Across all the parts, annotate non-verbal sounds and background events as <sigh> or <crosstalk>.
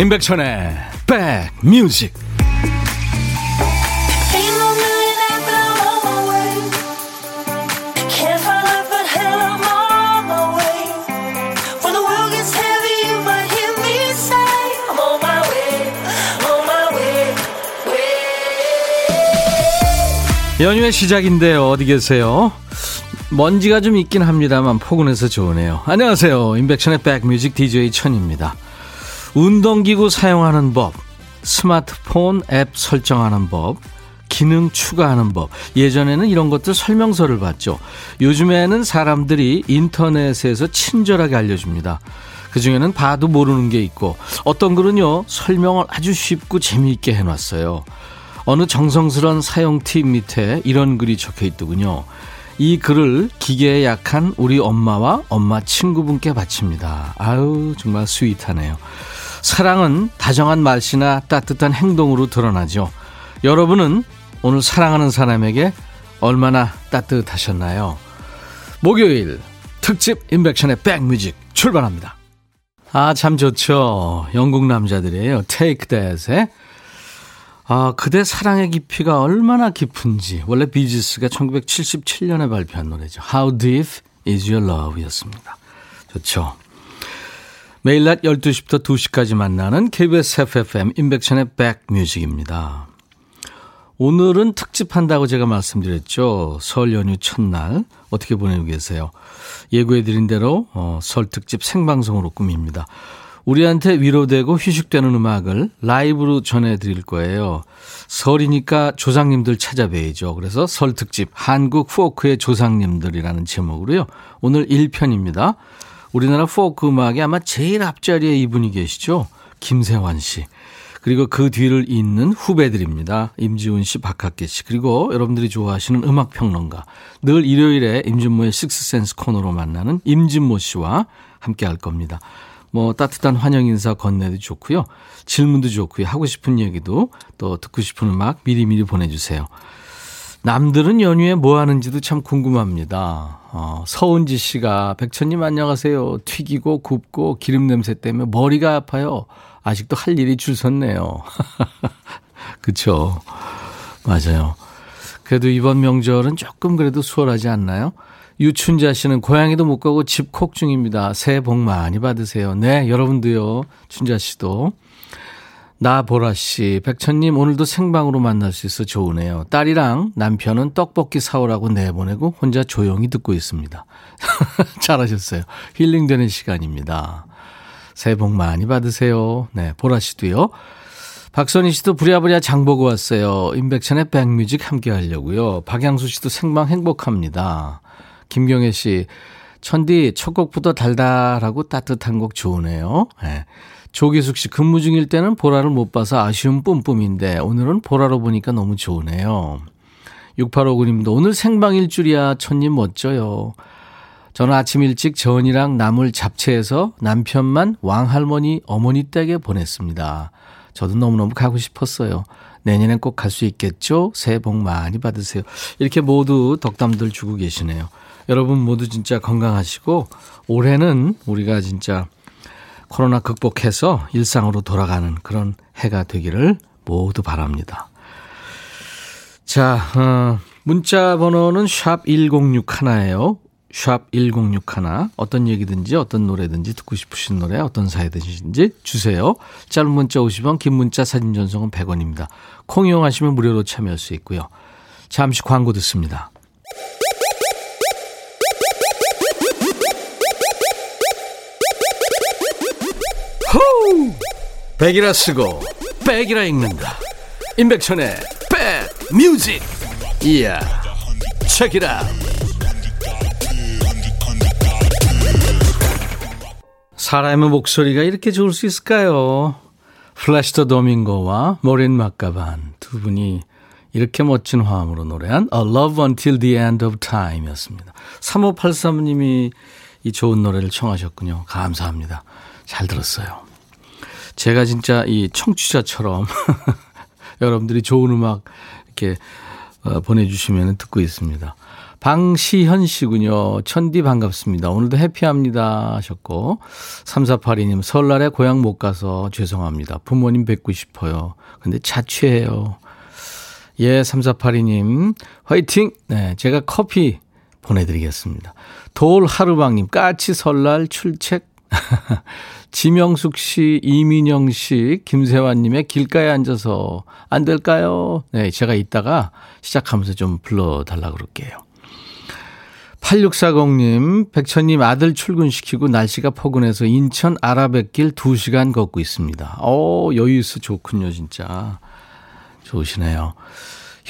임백천의 백뮤직 연휴의 시작인데요. 어디 계세요? 먼지가 좀 있긴 합니다만 포근해서 좋으네요. 안녕하세요. 임백천의 백뮤직 DJ 천입니다. 운동기구 사용하는 법, 스마트폰 앱 설정하는 법, 기능 추가하는 법. 예전에는 이런 것들 설명서를 봤죠. 요즘에는 사람들이 인터넷에서 친절하게 알려줍니다. 그 중에는 봐도 모르는 게 있고, 어떤 글은요, 설명을 아주 쉽고 재미있게 해놨어요. 어느 정성스러운 사용 팁 밑에 이런 글이 적혀 있더군요. 이 글을 기계에 약한 우리 엄마와 엄마 친구분께 바칩니다. 아유, 정말 스윗하네요. 사랑은 다정한 말씨나 따뜻한 행동으로 드러나죠. 여러분은 오늘 사랑하는 사람에게 얼마나 따뜻하셨나요? 목요일 특집 인백션의 백뮤직 출발합니다. 아, 참 좋죠. 영국 남자들이에요. Take That의 아, 그대 사랑의 깊이가 얼마나 깊은지. 원래 비지스가 1977년에 발표한 노래죠. How Deep Is Your Love 였습니다. 좋죠. 매일 낮 12시부터 2시까지 만나는 KBS FFM 인백션의 백뮤직입니다. 오늘은 특집한다고 제가 말씀드렸죠. 설 연휴 첫날 어떻게 보내고 계세요? 예고해드린 대로 어, 설 특집 생방송으로 꾸밉니다. 우리한테 위로되고 휴식되는 음악을 라이브로 전해드릴 거예요. 설이니까 조상님들 찾아뵈야죠. 그래서 설 특집 한국 포크의 조상님들이라는 제목으로요. 오늘 1편입니다. 우리나라 포크 음악에 아마 제일 앞자리에 이분이 계시죠. 김세환 씨. 그리고 그 뒤를 잇는 후배들입니다. 임지훈 씨, 박학계 씨. 그리고 여러분들이 좋아하시는 음악 평론가. 늘 일요일에 임진모의 식스센스 코너로 만나는 임진모 씨와 함께 할 겁니다. 뭐 따뜻한 환영 인사 건네도 좋고요. 질문도 좋고요. 하고 싶은 얘기도 또 듣고 싶은 음악 미리미리 보내주세요. 남들은 연휴에 뭐 하는지도 참 궁금합니다. 어, 서은지 씨가 백천님 안녕하세요. 튀기고 굽고 기름 냄새 때문에 머리가 아파요. 아직도 할 일이 줄 섰네요. <laughs> 그쵸. 맞아요. 그래도 이번 명절은 조금 그래도 수월하지 않나요? 유춘자 씨는 고향에도 못 가고 집콕 중입니다. 새해 복 많이 받으세요. 네, 여러분도요. 춘자 씨도. 나보라 씨, 백천님 오늘도 생방으로 만날 수 있어 좋으네요. 딸이랑 남편은 떡볶이 사오라고 내보내고 혼자 조용히 듣고 있습니다. <laughs> 잘하셨어요. 힐링되는 시간입니다. 새해 복 많이 받으세요. 네, 보라 씨도요. 박선희 씨도 부랴부랴 장 보고 왔어요. 임백천의 백뮤직 함께 하려고요. 박양수 씨도 생방 행복합니다. 김경혜 씨, 천디 첫 곡부터 달달하고 따뜻한 곡 좋으네요. 네. 조기숙 씨, 근무 중일 때는 보라를 못 봐서 아쉬움 뿜뿜인데 오늘은 보라로 보니까 너무 좋으네요. 6859님도 오늘 생방일 줄이야 천님 멋져요. 저는 아침 일찍 전이랑 나물 잡채해서 남편만 왕할머니 어머니 댁에 보냈습니다. 저도 너무너무 가고 싶었어요. 내년엔 꼭 갈 수 있겠죠? 새해 복 많이 받으세요. 이렇게 모두 덕담들 주고 계시네요. 여러분 모두 진짜 건강하시고 올해는 우리가 진짜 코로나 극복해서 일상으로 돌아가는 그런 해가 되기를 모두 바랍니다. 자, 어, 문자 번호는 샵 1061예요. 샵 1061. 어떤 얘기든지 어떤 노래든지 듣고 싶으신 노래 어떤 사이든지 주세요. 짧은 문자 50원, 긴 문자 사진 전송은 100원입니다. 콩 이용하시면 무료로 참여할 수 있고요. 잠시 광고 듣습니다. 호우! 백이라 쓰고 백이라 읽는다. 임백천의 백 뮤직. 이야. 책이라. 사람의 목소리가 이렇게 좋을 수 있을까요? 플라시도 도밍고와 모린 맥거번 두 분이 이렇게 멋진 화음으로 노래한 A Love Until the End of Time 였습니다. 3583님이 이 좋은 노래를 청하셨군요. 감사합니다. 잘 들었어요. 제가 진짜 이 청취자처럼 <laughs> 여러분들이 좋은 음악 이렇게 어, 보내주시면 듣고 있습니다. 방시현 씨군요. 천디 반갑습니다. 오늘도 해피합니다 하셨고 3482님 설날에 고향 못 가서 죄송합니다. 부모님 뵙고 싶어요. 근데 자취해요. 예, 3482님 화이팅! 네, 제가 커피 보내드리겠습니다. 돌 하루방님 까치 설날 출첵 <laughs> 지명숙 씨, 이민영 씨, 김세환님의 길가에 앉아서 안 될까요? 네, 제가 이따가 시작하면서 좀 불러달라 그럴게요. 8640님, 백천님 아들 출근시키고 날씨가 포근해서 인천 아라뱃길 2시간 걷고 있습니다. 어, 여유있어 좋군요, 진짜. 좋으시네요.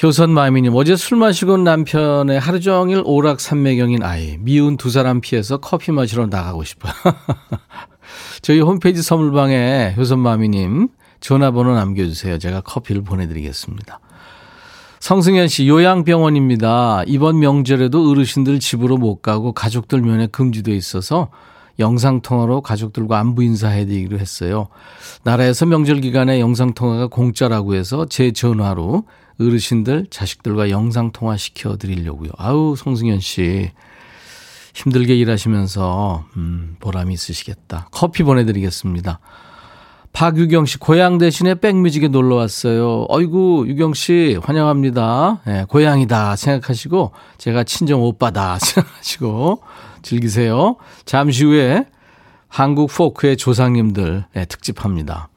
효선마미님, 어제 술 마시고 남편의 하루 종일 오락산매경인 아이, 미운 두 사람 피해서 커피 마시러 나가고 싶어요. <laughs> 저희 홈페이지 선물방에 효선마미님 전화번호 남겨주세요. 제가 커피를 보내드리겠습니다. 성승현 씨, 요양병원입니다. 이번 명절에도 어르신들 집으로 못 가고 가족들 면회 금지돼 있어서 영상통화로 가족들과 안부 인사해드리기로 했어요. 나라에서 명절 기간에 영상통화가 공짜라고 해서 제 전화로 어르신들, 자식들과 영상통화 시켜드리려고요. 아우, 성승현 씨. 힘들게 일하시면서, 음, 보람이 있으시겠다. 커피 보내드리겠습니다. 박유경 씨, 고향 대신에 백뮤직에 놀러 왔어요. 어이구, 유경 씨, 환영합니다. 예, 고향이다 생각하시고, 제가 친정 오빠다 <laughs> 생각하시고, 즐기세요. 잠시 후에 한국 포크의 조상님들 예, 특집합니다.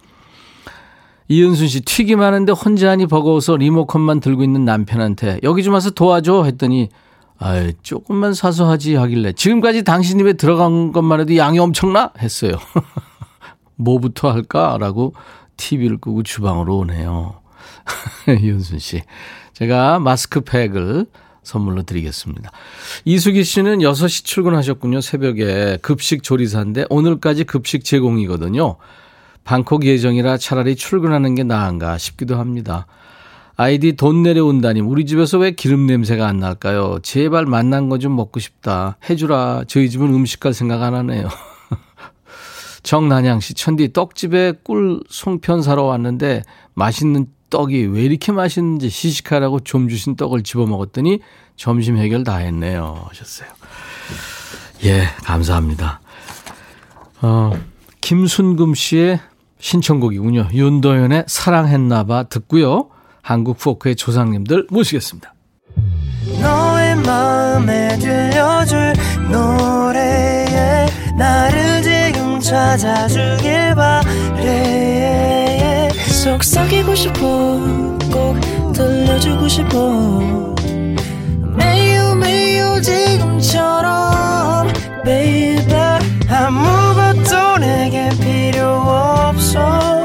이은순 씨, 튀김 하는데 혼자 하니 버거워서 리모컨만 들고 있는 남편한테 여기 좀 와서 도와줘 했더니 아 조금만 사서 하지 하길래 지금까지 당신 입에 들어간 것만 해도 양이 엄청나? 했어요. <laughs> 뭐부터 할까라고 TV를 끄고 주방으로 오네요. <laughs> 이은순 씨. 제가 마스크팩을 선물로 드리겠습니다. 이수기 씨는 6시 출근하셨군요. 새벽에 급식 조리사인데 오늘까지 급식 제공이거든요. 방콕 예정이라 차라리 출근하는 게 나은가 싶기도 합니다. 아이디 돈 내려온다니 우리 집에서 왜 기름 냄새가 안 날까요? 제발 만난 거 좀 먹고 싶다. 해주라. 저희 집은 음식 갈 생각 안 하네요. <laughs> 정난양 씨, 천디 떡집에 꿀 송편 사러 왔는데 맛있는 떡이 왜 이렇게 맛있는지 시식하라고 좀 주신 떡을 집어 먹었더니 점심 해결 다 했네요. 하셨어요. 예, 감사합니다. 어, 김순금 씨의 신청곡이군요. 윤도현의 사랑했나봐 듣고요. 한국 포크의 조상님들 모시겠습니다. 속삭이고 싶어 꼭 들려주고 싶어. 매우 매우 지금처럼 baby 아무것도 내게 필요 없어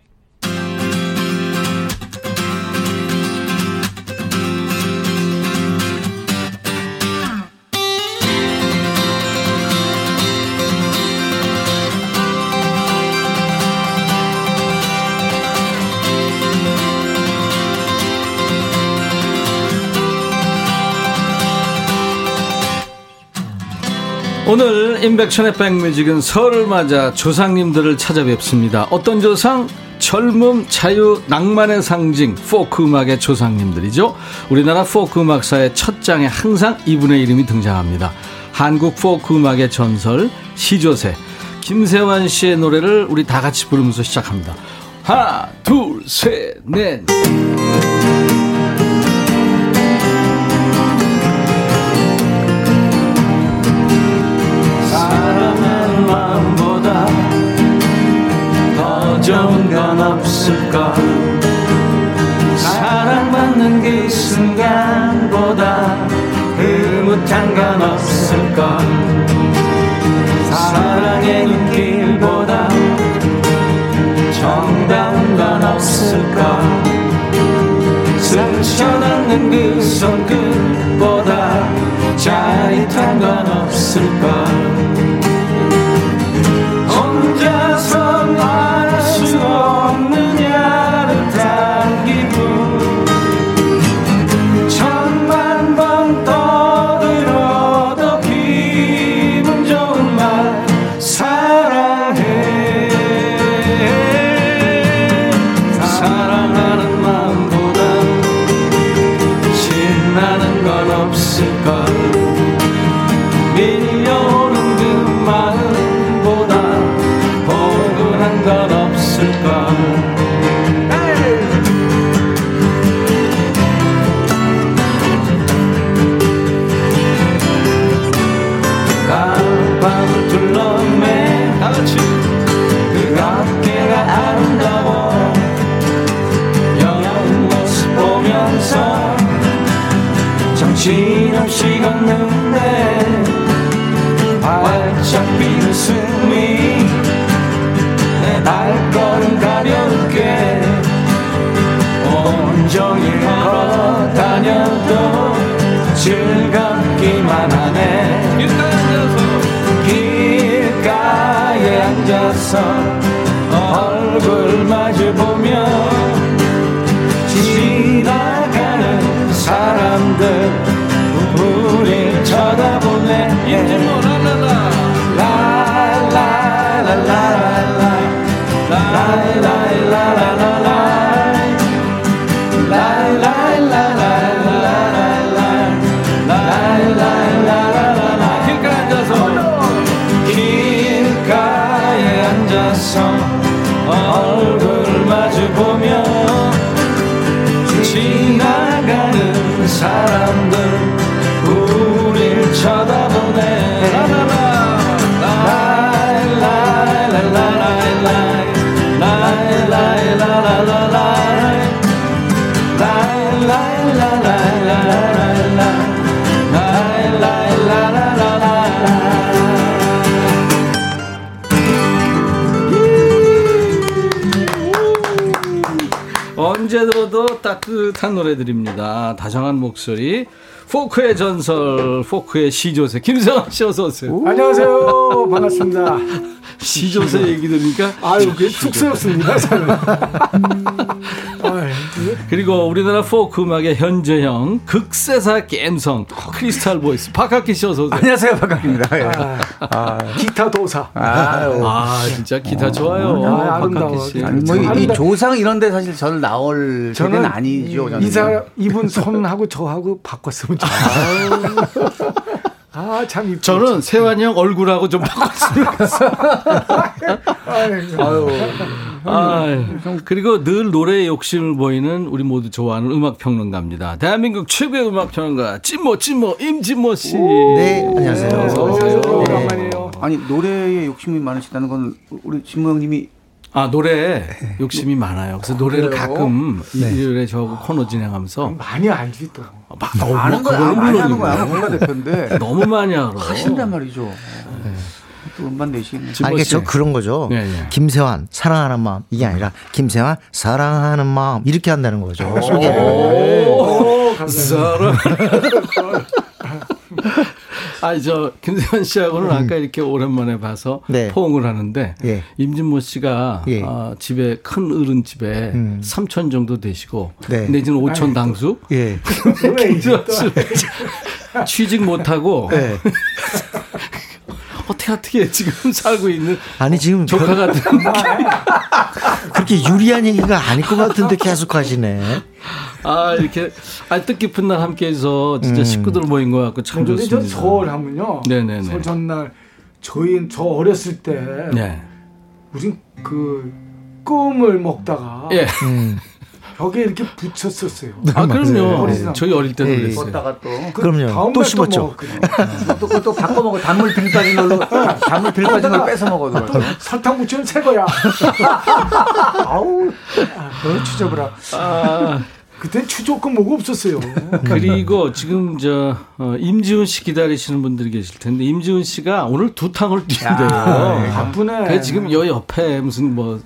오늘 임백천의 백뮤직은 설을 맞아 조상님들을 찾아뵙습니다. 어떤 조상? 젊음, 자유, 낭만의 상징, 포크 음악의 조상님들이죠. 우리나라 포크 음악사의 첫 장에 항상 이분의 이름이 등장합니다. 한국 포크 음악의 전설, 시조새, 김세환 씨의 노래를 우리 다 같이 부르면서 시작합니다. 하나, 둘, 셋, 넷. 건 없을까? 사랑받는 그 순간보다 흐뭇한 건 없을까? 사랑의 눈길보다 정다운 건 없을까? 스쳐닿는 그 손끝보다 짜릿한 건 없을까 온종일 걸어 다녀도 즐겁기만 하네. 길가에 앉아서 얼굴 마주 보며 지나가는 사람들 우릴 쳐다보네. 인증모 길가에 따뜻한 노래들입니다. 다정한 목소리, 포크의 전설, 포크의 시조새 김세환 씨 어서 오세요. 안녕하세요. 반갑습니다. <laughs> 시조새 얘기 들으니까 아유, 그게 쑥스럽습니다. 저는. <laughs> 아유, 그리고 우리나라 포크 음악의 현재형 극세사 갬성 crystal voice 박학기 씨 어서 오세요. 안녕하세요, 박학기입니다. 예. 아, 기타 도사. 아유. 아 진짜 기타 좋아요. 아. 씨. 아니, 뭐, 이, 이 조상 이런데 사실 저는 나올 저는 아니죠. 저는. 이 사람, 이분 손하고 저하고 바꿨으면 좋겠어요. 아, 참 이쁘 저는 세환이 형 얼굴하고 좀 바꿨으면 <laughs> 아유, 아, 그리고 늘 노래에 욕심을 보이는 우리 모두 좋아하는 음악 평론가입니다. 대한민국 최고의 음악 평론가 찐모 찐모 임진모 씨. 네, 안녕하세요. 오세요. 어, 오랜만이에요. 아니, 노래에 욕심이 많으시다는 건 우리 진모 형님이 아 노래 욕심이 많아요. 그래서 노래를 그래요? 가끔 일요일에 저하고 코너 진행하면서 많이 알지 또. 막 너무 거야. 그거는 많이 하는 거야. 뭔가 대표인데. 너무 많이 알아. 하신단 말이죠. 또 음반 내시겠네. 진모 아, 이게 씨. 저 그런 거죠. 네, 네. 김세환 사랑하는 마음 이게 아니라 김세환 사랑하는 마음 이렇게 한다는 거죠. 소개를. 오, 사랑. 아니 저 김세환 씨하고는 아까 이렇게 오랜만에 봐서 네. 포옹을 하는데 예. 임진모 씨가 예. 아, 집에 큰 어른 집에 음. 삼촌 정도 되시고 네. 내지는 오촌 당수 예. <laughs> 취직 못 하고 네. <laughs> 어떻게 어떻게 지금 <laughs> 살고 있는 아니 지금 조카 그, 같은 <laughs> 그렇게 유리한 얘기가 아닐 것 같은데 계속 하시네. 아 이렇게 아 뜻깊은 날 함께해서 진짜 음. 식구들 모인 것 같고 참 좋습니다. 설 하면요. 네네네. 설 전날 저희 저 어렸을 때 네. 우린 그 껌을 먹다가 예. 음. 벽에 이렇게 붙였었어요. 아 그럼요. 어리지나. 저희 어릴 때도 예, 예. 그랬어요. 걷다가 또. 그 그럼요. 다음 또날 씹었죠. 먹었거든요. 또, 그것도 바꿔 먹어. 단물 들 빠진 걸로. 단물 들 빠진 걸 뺏어 먹어도. 설탕 묻히면 새 거야. <laughs> 아우, 아, 추적을아. 아, 그땐 추조금 뭐가 없었어요. 그리고 지금 저 어, 임지훈 씨 기다리시는 분들이 계실 텐데 임지훈 씨가 오늘 두 탕을 뛰는데요. 바쁘네. 그래서 지금 여 옆에 무슨 뭐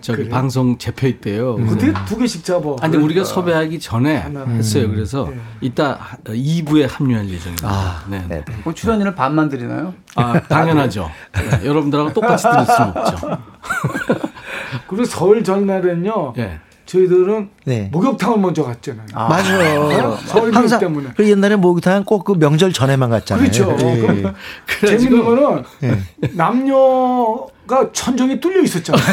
저기 그래? 방송 잡혀 있대요. 어떻게 두 개씩 잡아? 아니 근데 우리가 섭외하기 전에 하나. 했어요. 그래서 네. 이따 2부에 합류할 예정입니다. 아, 네. 네. 그 출연료는 반만 드리나요? 아, 당연하죠. 네, 여러분들하고 똑같이 들을 수는 없죠. <laughs> 그리고 설 전날은요. 예. 저희들은 네. 목욕탕을 먼저 갔잖아요. 맞아요. 서울 항상 때문에. 그 옛날에 목욕탕은 꼭그 명절 전에만 갔잖아요. 그렇죠. 그래, 재밌는 거는 예. 남녀 가 천정이 뚫려 있었잖아요.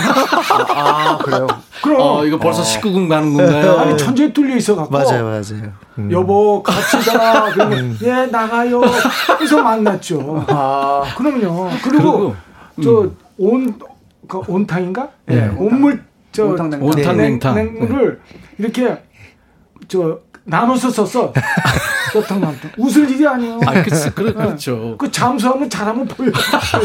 아, 그래요. 그럼 어, 이거 벌써 19금 가는 건가요? 아니 천정이 뚫려 있어 갖고 맞아요, 맞아요. 음. 여보 같이 가 그러면 예 나가요. 그래서 만났죠. 아, 그럼요. 그리고 그리고 저온 그 온탕인가? 예. 예. 온물 저 온탕, 냉탕. 온탕, 냉탕. 냉물을 이렇게 저 나눠서 썼어. <laughs> 소탕남탕. <laughs> 웃을 일이 아니에요. 아, 그, 그래, 그렇죠. 그 잠수하면 잘하면 보여.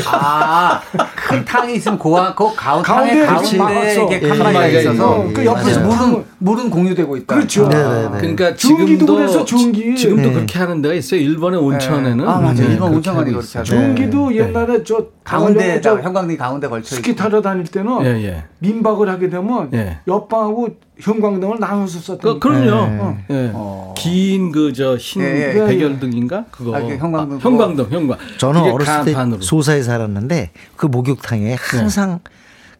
아, 큰 탕이 있으면 고아, 그 가운, 가운데 탕에 그렇지. 가운데 막았어. 이렇게 예, 예, 있어서 예, 그 옆에서 물은 물은 공유되고 있다. 그렇죠. 네네네. 그러니까 중기도 지금도 그래서 중기. 지금도 네. 그렇게 하는 데가 있어요. 일본의 온천에는. 아, 맞아요. 네, 일본 온천관이. 하죠. 중기도 옛날에 저 가운데, 저 형광등 가운데 걸쳐 스키. 타러 다닐 때는 예, 예. 민박을 하게 되면 예. 옆방하고 형광등을 나눠서 그, 썼던. 그 럼요. 예. 어. 긴그 저흰 예, 예. 백열등인가 그거. 아, 그 형광등 그거. 형광등, 형광. 저는 어렸을 때 간판으로. 소사에 살았는데 그 목욕탕에 항상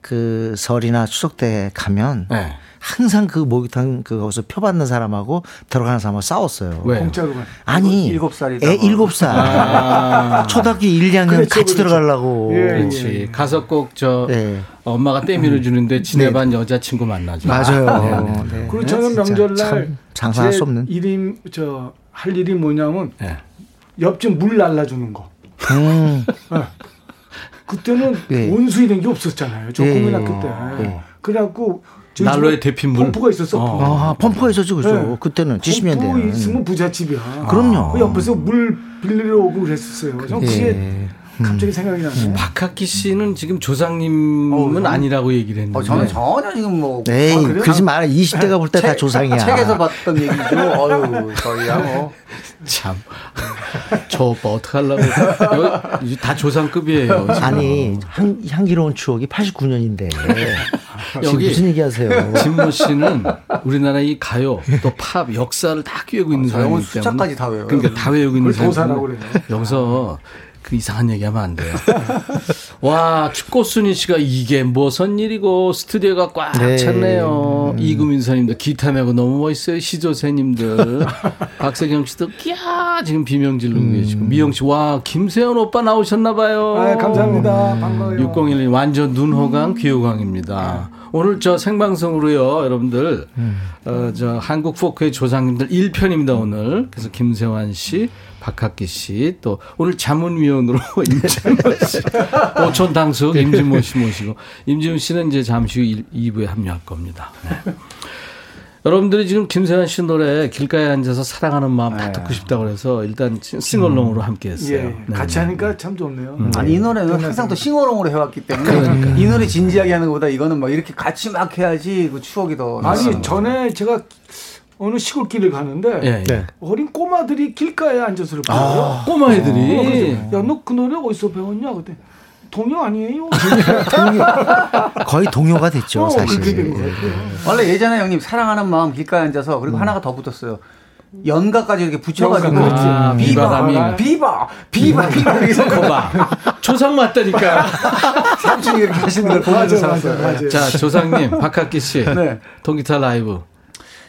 그 설이나 추석 때 가면 네. 항상 그 목욕탕 그 거기서 표받는 사람하고 들어가는 사람하고 싸웠어요. 왜? 공짜로 가. 아니 일곱 살이다 애 뭐. 일곱 살 아. <laughs> 초등학교 1, 2학년 그렇죠, 같이 그렇죠. 들어가려고 예, 예. 그렇지. 가서 꼭저 네. 엄마가 때밀어 주는데 지네 반 여자 친구 만나죠. 맞아요. 네. 그리고 저는 명절날 참 장사할 제수 없는. 일이 저 할 일이 뭐냐면 예. 옆집 물 날라주는 거. 음, 그때는 예. 온수 이런 게 없었잖아요. 저 예. 국민학교 때. 예. 그래갖고 저희 난로에 집에 데핀 물? 펌프가 있었어. 어. 펌프. 아, 펌프에서죠, 그죠? 네. 그때는 70년대. 펌프 있으면 부잣집이야. 그럼요. 그 옆에서 물 빌리러 오고 그랬었어요. 저 그게 예. 갑자기 생각이 나네. 박학기 씨는 지금 조상님은 아니라고 얘기를 했는데. 어, 저는 전혀 지금 뭐. 에이, 아, 그래요? 그러지 마라. 20대가 볼 때다 책- 조상이야. 책에서 봤던 얘기죠. 어유 저희야 뭐. <laughs> 참. 저 오빠 어떡하려고. 다 조상급이에요. 지금. 아니, 향, 향기로운 추억이 89년인데. 지금 여기 무슨 얘기 하세요? 진모 씨는 우리나라 이 가요 또 팝 역사를 다 꿰고 있는 저 형은 사람이기 때문에 숫자까지 다 외워요. 그러니까 다 외우고 있는 도사라고 사람인데 그래요. 여기서 그 이상한 얘기하면 안 돼요. <laughs> 와 축꽃순이 씨가 이게 무슨 일이고 스튜디오가 꽉 네. 찼네요. 이구민서님도 기타 메고 너무 멋있어요. 시조새님들 <laughs> 박세경 씨도 끼야 지금 비명 지르고 계시고 미영 씨 와 김세현 오빠 나오셨나 봐요. 아, 감사합니다. 반가워요. 601 완전 눈호강 귀호강입니다. 오늘 저 생방송으로요, 여러분들, 어, 저 한국 포크의 조상님들 1편입니다, 오늘. 그래서 김세환 씨, 박학기 씨, 또 오늘 자문위원으로 <laughs> 임진모 씨, 오촌 당숙 임진모 씨 모시고, 임진모 씨는 이제 잠시 후 2부에 합류할 겁니다. 네. 여러분들이 지금 김세환 씨 노래 길가에 앉아서 사랑하는 마음 다 듣고 싶다고 그래서 일단 싱얼롱으로 함께 했어요. 예, 네, 같이 네. 하니까 참 좋네요. 아니 이 노래는 항상 또 싱어롱으로 해왔기 때문에 이 노래 진지하게 하는 것보다 이거는 뭐 이렇게 같이 막 해야지 그 추억이 더 아니 전에 제가 어느 시골길을 가는데 예, 예. 네. 어린 꼬마들이 길가에 앉아서 이렇게 불러요. 꼬마 애들이 야너 그 노래 어디서 배웠냐? 그때 동요 아니에요? <laughs> 거의 동요가 됐죠, 어, 사실. 된 거예요. 원래 예전에 형님 사랑하는 마음 길가에 앉아서 그리고 하나가 더 붙었어요. 연가까지 이렇게 붙여가지고 연가, 그렇지. 아, 비바람이. 비바 비바 비바 이래서 거봐. 조상 맞다니까. <laughs> 삼촌이 이렇게 하시는 걸 보면서 살았어요. 자, 조상님, 박학기 씨. 네. 통기타 라이브.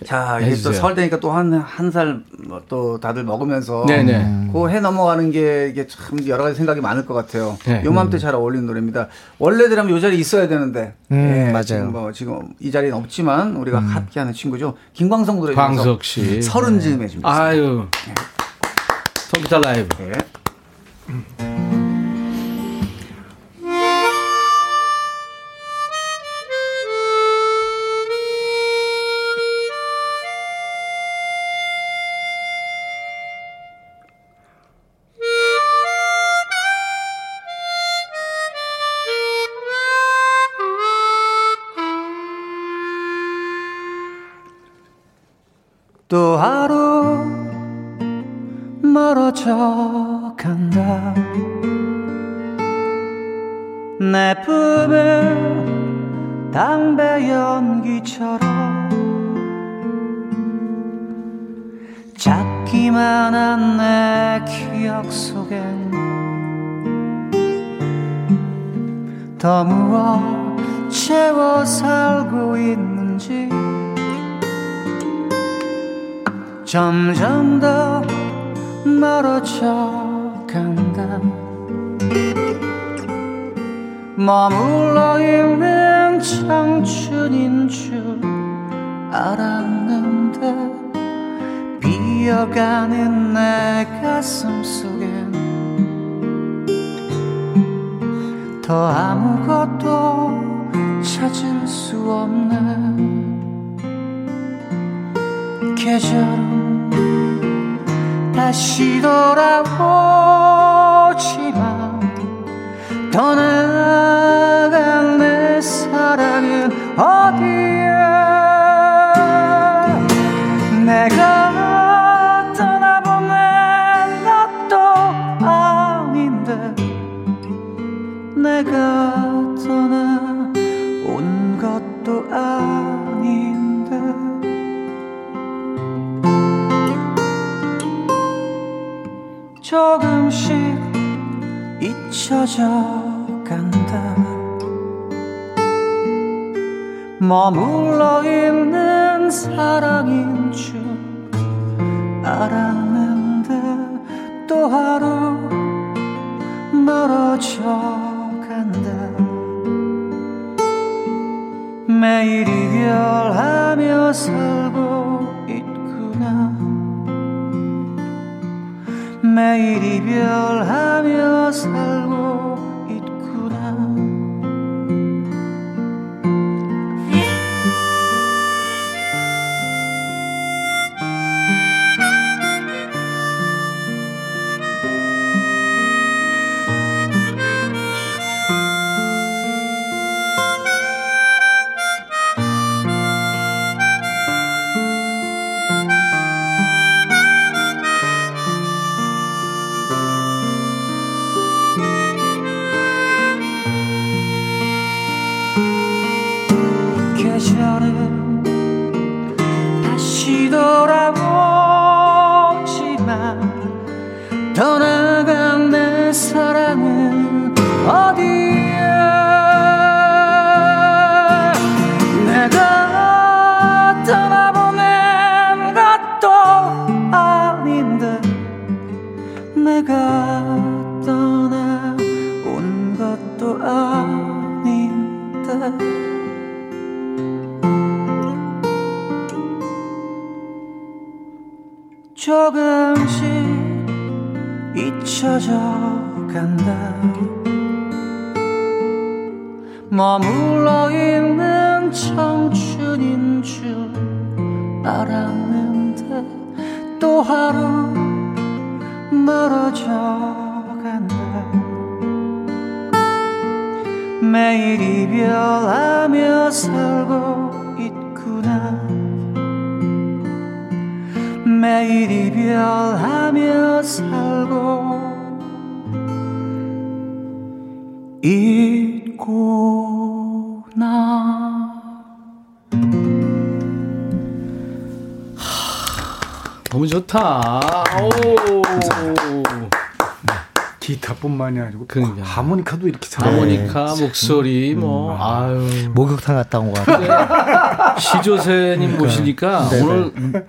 자 이게 또 해주세요. 설 되니까 또 한 한 살 또 다들 먹으면서 네네. 그해 넘어가는 게 이게 참 여러 가지 생각이 많을 것 같아요. 네. 요맘때 잘 어울리는 노래입니다. 원래대로면 요 자리에 있어야 되는데 음, 맞아요. 지금 뭐 지금 이 자리는 없지만 우리가 함께 하는 친구죠. 김광석 노래 광석 씨. 서른 즈음에 준비. 아유. 통기타 라이브. 네. 또 하루 멀어져 간다. 내 품에 담배 연기처럼 작기만 한 내 기억 속엔 더 무엇 채워 살고 있는지 점점 더 멀어져 간다. 머물러 있는 청춘인 줄 알았는데 비어가는 내 가슴 속엔 더 아무것도 찾을 수 없는 계절은 다시 돌아오지만 떠나 잊혀져 간다. 머물러 있는 사랑인 줄 알았는데 또 하루 멀어져 간다. 매일 이별하며 살고 있구나. 매일 이별하며 멀어져 간다. 매일 이별하며 살고 있구나. 매일 이별하며 살고 있구 너무 좋다. 오. 기타뿐만이 아니고 그러니까. 하모니카도 이렇게 잘 하모니카, 목소리, 뭐, 아유. 목욕탕 갔다 온 것 같아요. 시조세님 모시니까 오늘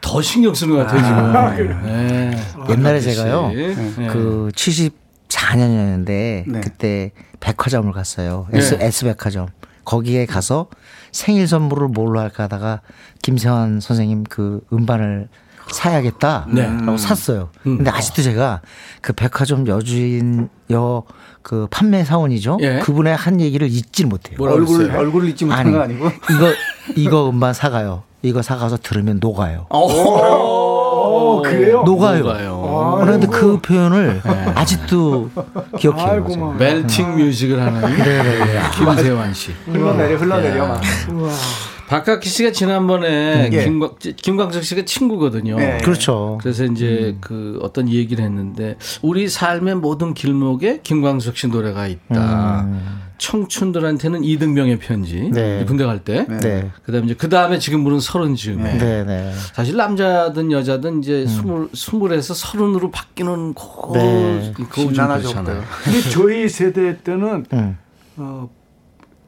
더 신경 쓰는 것 같아요, 지금. 네. 옛날에. 제가요, 네. 그 74년이었는데 네. 그때 백화점을 갔어요. S, 네. S 백화점. 거기에 가서 생일 선물을 뭘로 할까 하다가 김세환 선생님 그 음반을 사야겠다. 네. 라고 샀어요. 음. 근데 아직도 제가 그 백화점 여주인 여 그 판매 사원이죠. 예. 그분의 한 얘기를 잊질 못해요. 얼굴? 얼굴을 잊지 못하는 건 아니고 이거 이거 음반 사가요. 이거 사가서 들으면 녹아요. 어, 그래요? 녹아요. 녹아요. 그런데 그 표현을 아직도 기억해요. 막. 멜팅 뮤직을 하는 김세환 씨. 흘러내려 흘러내려 막. 박학기 씨가 지난번에 예. 김광, 김광석 씨가 친구거든요. 네. 그렇죠. 그래서 이제 음. 그 어떤 얘기를 했는데 우리 삶의 모든 길목에 김광석 씨 노래가 있다. 청춘들한테는 이등병의 편지. 음. 네. 군대 갈 때. 네. 그다음에 이제 그 다음에 지금 부른 서른 즈음에. 네, 네. 사실 남자든 여자든 이제 스물 스물에서 서른으로 바뀌는 그 네. 그렇잖아요. 근데 저희 세대 때는 음. 어,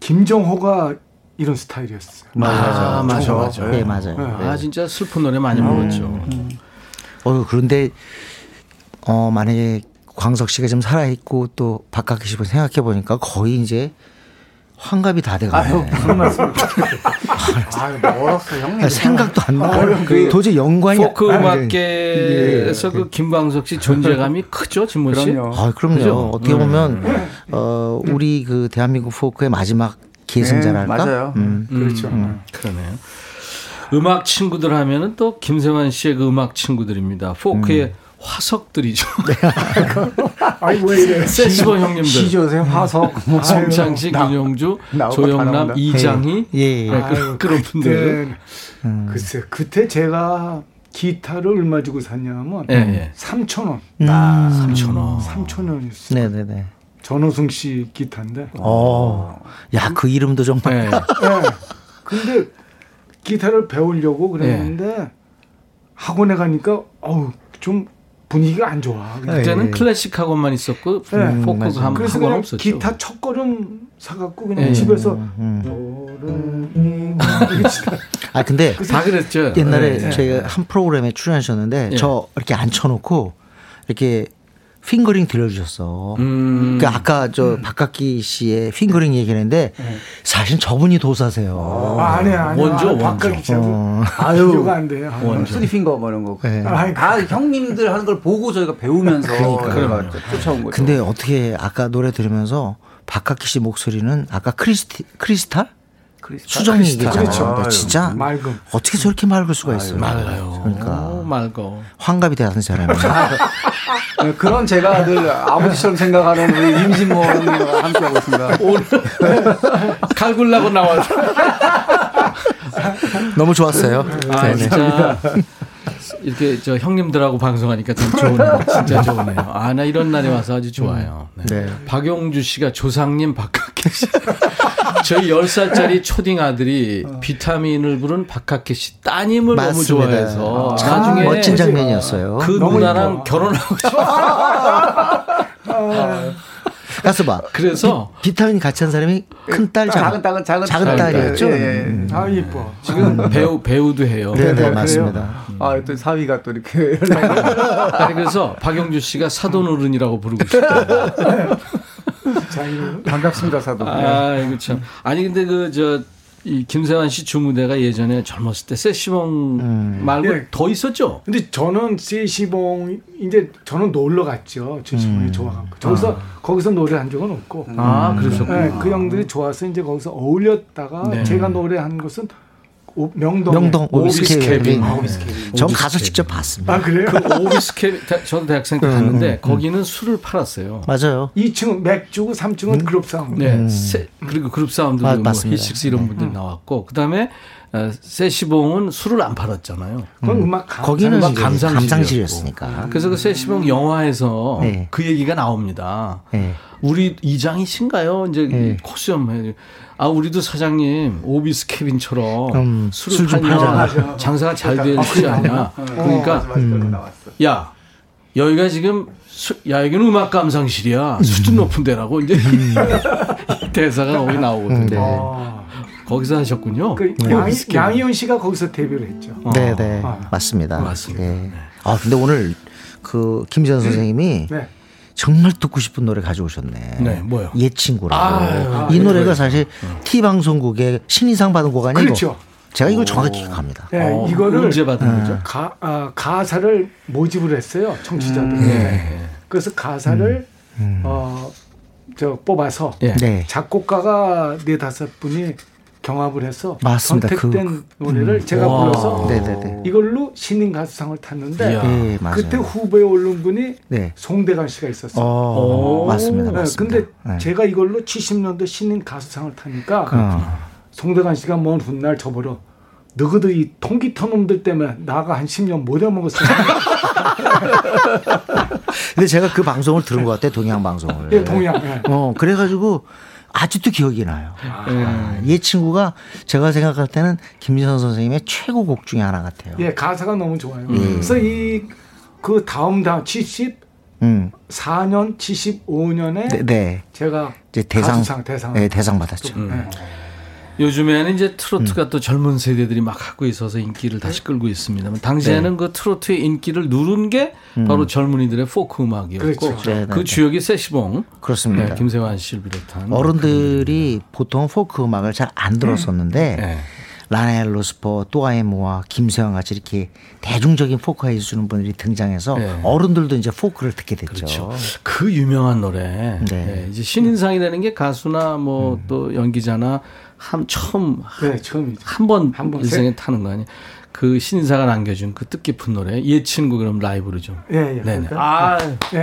김정호가 이런 스타일이었어요. 맞아, 맞아, 맞아. 네, 맞아요. 아 진짜 슬픈 노래 많이 불렀죠. 어, 그런데 어 만약에 광석 씨가 좀 살아 있고 또 박학기 씨를 생각해 보니까 거의 이제 환갑이 다 돼가네. 아유 무슨 말씀? 아 멀었어 형님. 생각도 안 나. 도저히 연관이 포크 안- 음악계에서 그 김광석 씨 존재감이 <laughs> 크죠, 진모 씨. 그럼요. 아, 그럼요. 그죠? 어떻게 보면 어 우리 그 대한민국 포크의 마지막 계승자랄까? 네, 맞아요. 음. 그렇죠. 그러네요. 음악 친구들 하면은 또 김세환 씨의 그 음악 친구들입니다. 포크의 화석들이죠. <laughs> 아이 왜 이래? 세시본 형님들. 시조세 화석 뭐 송창식, 나- 윤영주, 조영남, 나온다. 이장희 예, 예. 네, 그런, 그런 분들. 그때, 글쎄 그때 제가 기타를 얼마 주고 샀냐면 예, 예. 3천 원. 음. 3천 원. 3천 원이었어. 요 네네네. 전호승 씨 기타인데. 어. 야, 그 이름도 정말. 네. 예. 근데 기타를 배우려고 그랬는데 학원에 가니까 어우 좀 분위기가 안 좋아. 그냥. 그때는 예. 클래식 학원만 있었고 네. 포크 맞아요. 학- 그래서 학원 그냥 없었죠. 기타 첫 걸음 사갖고 그냥 예. 집에서 음. 이렇게 치다. <laughs> 아, 근데 다 그랬죠. 옛날에 네. 저희가 한 프로그램에 출연하셨는데 예. 저 이렇게 앉혀놓고 이렇게 fingering 들려주셨어. 음. 그 아까 저 박학기 씨의 fingering 얘기했는데 사실 저분이 도사세요. 아, 아니야, 아니야. 원조, 아. 박학기 씨하고 어. 아유 비교가 안 돼요. 원조. three finger 뭐 이런 거. 네. 아이, 다 형님들 하는 걸 보고 저희가 배우면서 그러니까. 저희가 쫓아온 거죠. 근데 어떻게 아까 노래 들으면서 박학기 씨 목소리는 아까 크리스티, 크리스탈? 크리스탈. 수정 얘기잖아요. 그렇죠. 진짜 맑음. 어떻게 저렇게 맑을 수가 있어요. 맑아요. 그러니까 오, 맑어. 환갑이 되는 사람이 <laughs> 네, 그런 제가 늘 아버지처럼 생각하는 우리 임진모 함께하고 있습니다. <laughs> 오늘 <laughs> 갈굴라고 나와서. 너무 좋았어요. 아, 네네. 진짜 이렇게 저 형님들하고 방송하니까 참 좋네요. 진짜 좋네요. 아, 나 이런 날에 와서 아주 좋아요. 네. 네. 박용주 씨가 조상님 박학기 씨. 저희 10살짜리 초딩 아들이 비타민을 부른 박학기 씨 따님을 너무 맞습니다. 좋아해서 참 나중에 멋진 장면이었어요. 그 너무 누나랑 이뻐. 결혼하고 <laughs> 싶어. 가서 봐. 그래서 비 타민 같이 한 사람이 큰 딸, 작은 딸은 작은 작은 딸. 딸이었죠. 예, 예. 음. 아 이뻐. 지금 배우 배우도 해요. 네, 네? 맞습니다. 아, 또 사위가 또 이렇게 아니, 그래서 박용주 씨가 사돈 어른이라고 부르고 싶다. <laughs> 반갑습니다, 사도. 아, 이거 참. 아니 근데 그 저 이 김세환 씨 주무대가 예전에 젊었을 때 세시봉 말고 예. 더 있었죠. 근데 저는 세시봉 이제 저는 놀러 갔죠. 세시봉이 좋아갖고 저기서 거기서 노래 한 적은 없고. 아, 그러셨구나. 네, 그 형들이 좋아서 이제 거기서 어울렸다가 네. 제가 노래한 곳은 오- 명동 명동 오비스 오비스 캐빈. 캐빈. 네. 오비스 전 오비스 가서 캐빈. 직접 봤습니다. 아 그래요? 그 OB's Ca- 저도 대학생 때 갔는데 거기는 술을 팔았어요. 맞아요. 2층은 맥주고 3층은 그룹 사운드. 네, 세- 그리고 그룹 사운드도 아, 뭐. 히식스 이런 분들 나왔고 그다음에 어, 세시봉은 술을 안 팔았잖아요. 그건 음악 감 거기는 음악. 감상실이었으니까. 그래서 그 세시봉 영화에서 네. 그 얘기가 나옵니다. 네. 우리 이장희 씬가요? 이제 네. 콧수염 해. 아 우리도 사장님 OB's Cabin처럼 음, 술을 팔면. 장사가 잘 되지 않냐? 그러니까 야 여기가 지금 수, 야 여기는 음악 감상실이야 수준 높은 데라고 이제 이 <laughs> 대사가 거기 나오거든요. 네. 아, 거기서 하셨군요. 그 양, 양희은 씨가 거기서 데뷔를 했죠. 네, 네. 아. 맞습니다. 맞습니다. 예. 아, 근데 오늘 그 김지현 선생님이 네. 정말 듣고 싶은 노래 가져오셨네. 네, 뭐요? 옛 친구라고. 아유, 이 아, 노래가 그래요. 사실 T 방송국의 신인상 받은 곡 아니고. 그렇죠. 제가 이걸 정확히 기억합니다. 네, 어, 이거를 언제 받은 거죠? 가, 아, 가사를 모집을 했어요. 청취자들. 음, 네. 그래서 가사를 어, 저 뽑아서 예. 네. 작곡가가 네 다섯 분이 경합을 해서 맞습니다. 선택된 노래를 제가 와. 불러서 네네네. 이걸로 신인 가수상을 탔는데 맞아요. 그때 후보에 오른 분이 네. 송대관 씨가 있었어요. 어, 오. 맞습니다. 네, 맞습니다. 근데 네. 제가 이걸로 70년도 신인 가수상을 타니까 어. 송대관 씨가 먼 훗날 저보러 너희들 이 통기터 놈들 때문에 나가 한 10년 못 해먹었어요. 근데 제가 그 방송을 들은 것 같아요. 동양 방송을. 예, 동양. 예. 어, 그래가지고 아직도 기억이 나요. 아, 얘 친구가 제가 생각할 때는 김진선 선생님의 최고 곡 중에 하나 같아요. 예, 가사가 너무 좋아요. 그래서 이 그 다음 다음 74년, 음. 75년에 네, 네. 제가 이제 대상, 대상. 네, 대상 받았죠. 예. 요즘에는 이제 트로트가 또 젊은 세대들이 막 하고 있어서 인기를 다시 끌고 있습니다만 당시에는 그 트로트의 인기를 누른 게 바로 젊은이들의 포크 음악이었고 그렇죠. 네, 네, 그 네. 주역이 세시봉, 그렇습니다. 네, 김세환 씨를 비롯한 어른들이 보통 포크 음악을 잘 안 들었었는데 네. 라나에로스포, 뚜아에무아 김세환 같이 이렇게 대중적인 포크 해주시는 분들이 등장해서 네. 어른들도 이제 포크를 듣게 됐죠. 그렇죠. 그 유명한 노래. 네. 네, 이제 신인상이 되는 게 가수나 뭐 음. 또 연기자나 한 처음 네, 처음이죠. 한번 한번 인생에 타는 거 아니에요. 그 신인사가 남겨준 그 뜻깊은 노래. 옛 친구 그럼 라이브로 좀. 예, 예. 네네. 그러니까 아, 예.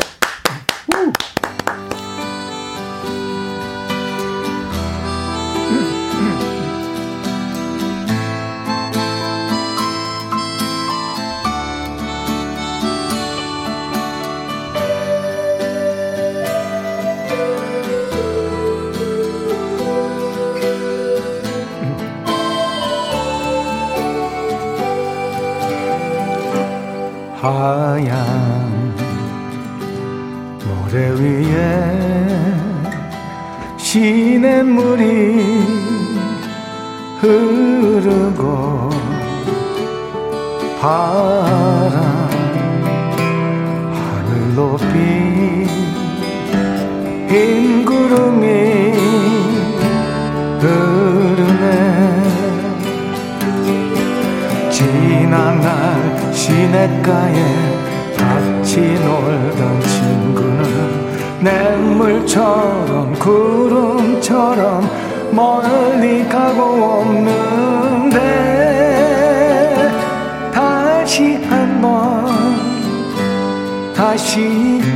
다시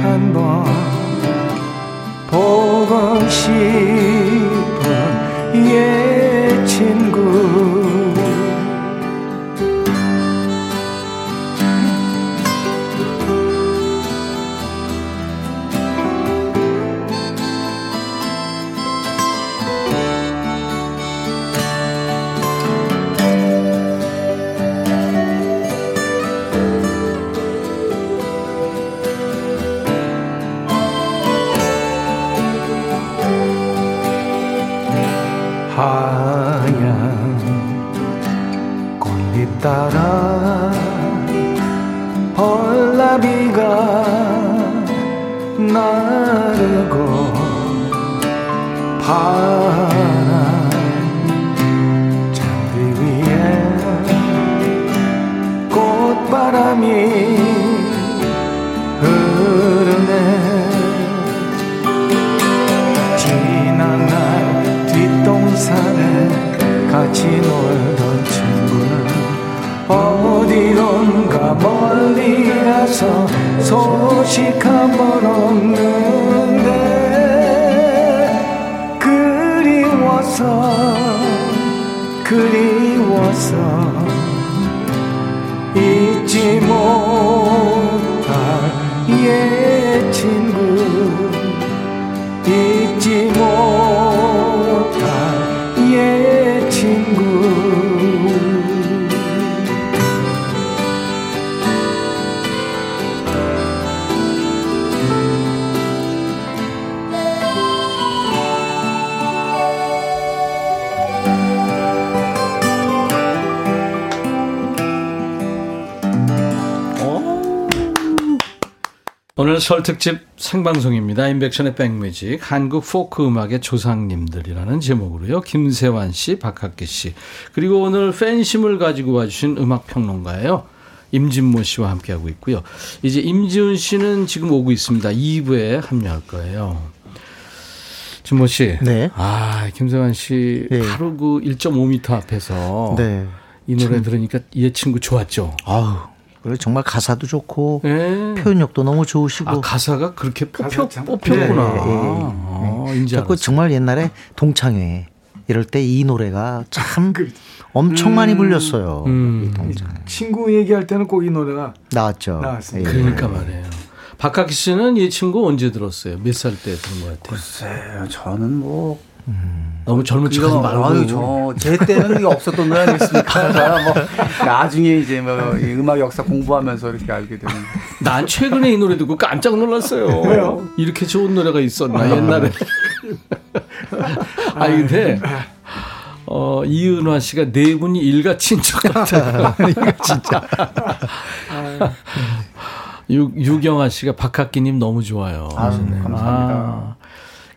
한번 보고 싶 설 특집 생방송입니다. 인백션의 백뮤직 한국 포크 음악의 조상님들이라는 제목으로요. 김세환 씨, 박학기 씨 그리고 오늘 팬심을 가지고 와주신 음악 평론가예요. 임진모 씨와 함께하고 있고요. 이제 임지훈 씨는 지금 오고 있습니다. 2부에 합류할 거예요. 진모 씨. 네. 아, 김세환 씨 네. 바로 그 1.5m 앞에서 네. 이 노래 들으니까 얘 친구 좋았죠. 아우, 그리고 정말 가사도 좋고 예. 표현력도 너무 좋으시고. 아 가사가 그렇게 뽑혀 가사 참- 뽑혔구나. 네. 어, 인지 자꾸 알았어. 정말 옛날에 동창회 이럴 때 이 노래가 참 <laughs> 엄청 많이 불렸어요. 음. 친구 얘기할 때는 꼭 이 노래가 나왔죠. 나왔습니다. 예. 그러니까 말이에요. 박학기 씨는 이 친구 언제 들었어요? 몇 살 때 들은 것 같아요? 글쎄요, 저는 뭐 너무 젊은 척하지 말고. 아유 저 제 때는 이거 없었던 노래 아니겠습니까? <laughs> 뭐 나중에 이제 뭐이 음악 역사 공부하면서 이렇게 알게 되는. 난 최근에 이 노래 듣고 깜짝 놀랐어요. 왜요? 이렇게 좋은 노래가 있었나 옛날에. <laughs> 아니 근데 어, 이은화 씨가 네 분이 일가 친 척 같아요. <laughs> 이거 진짜. 유, 유경아 씨가 박학기님 너무 좋아요. 하시네요. 감사합니다. 아,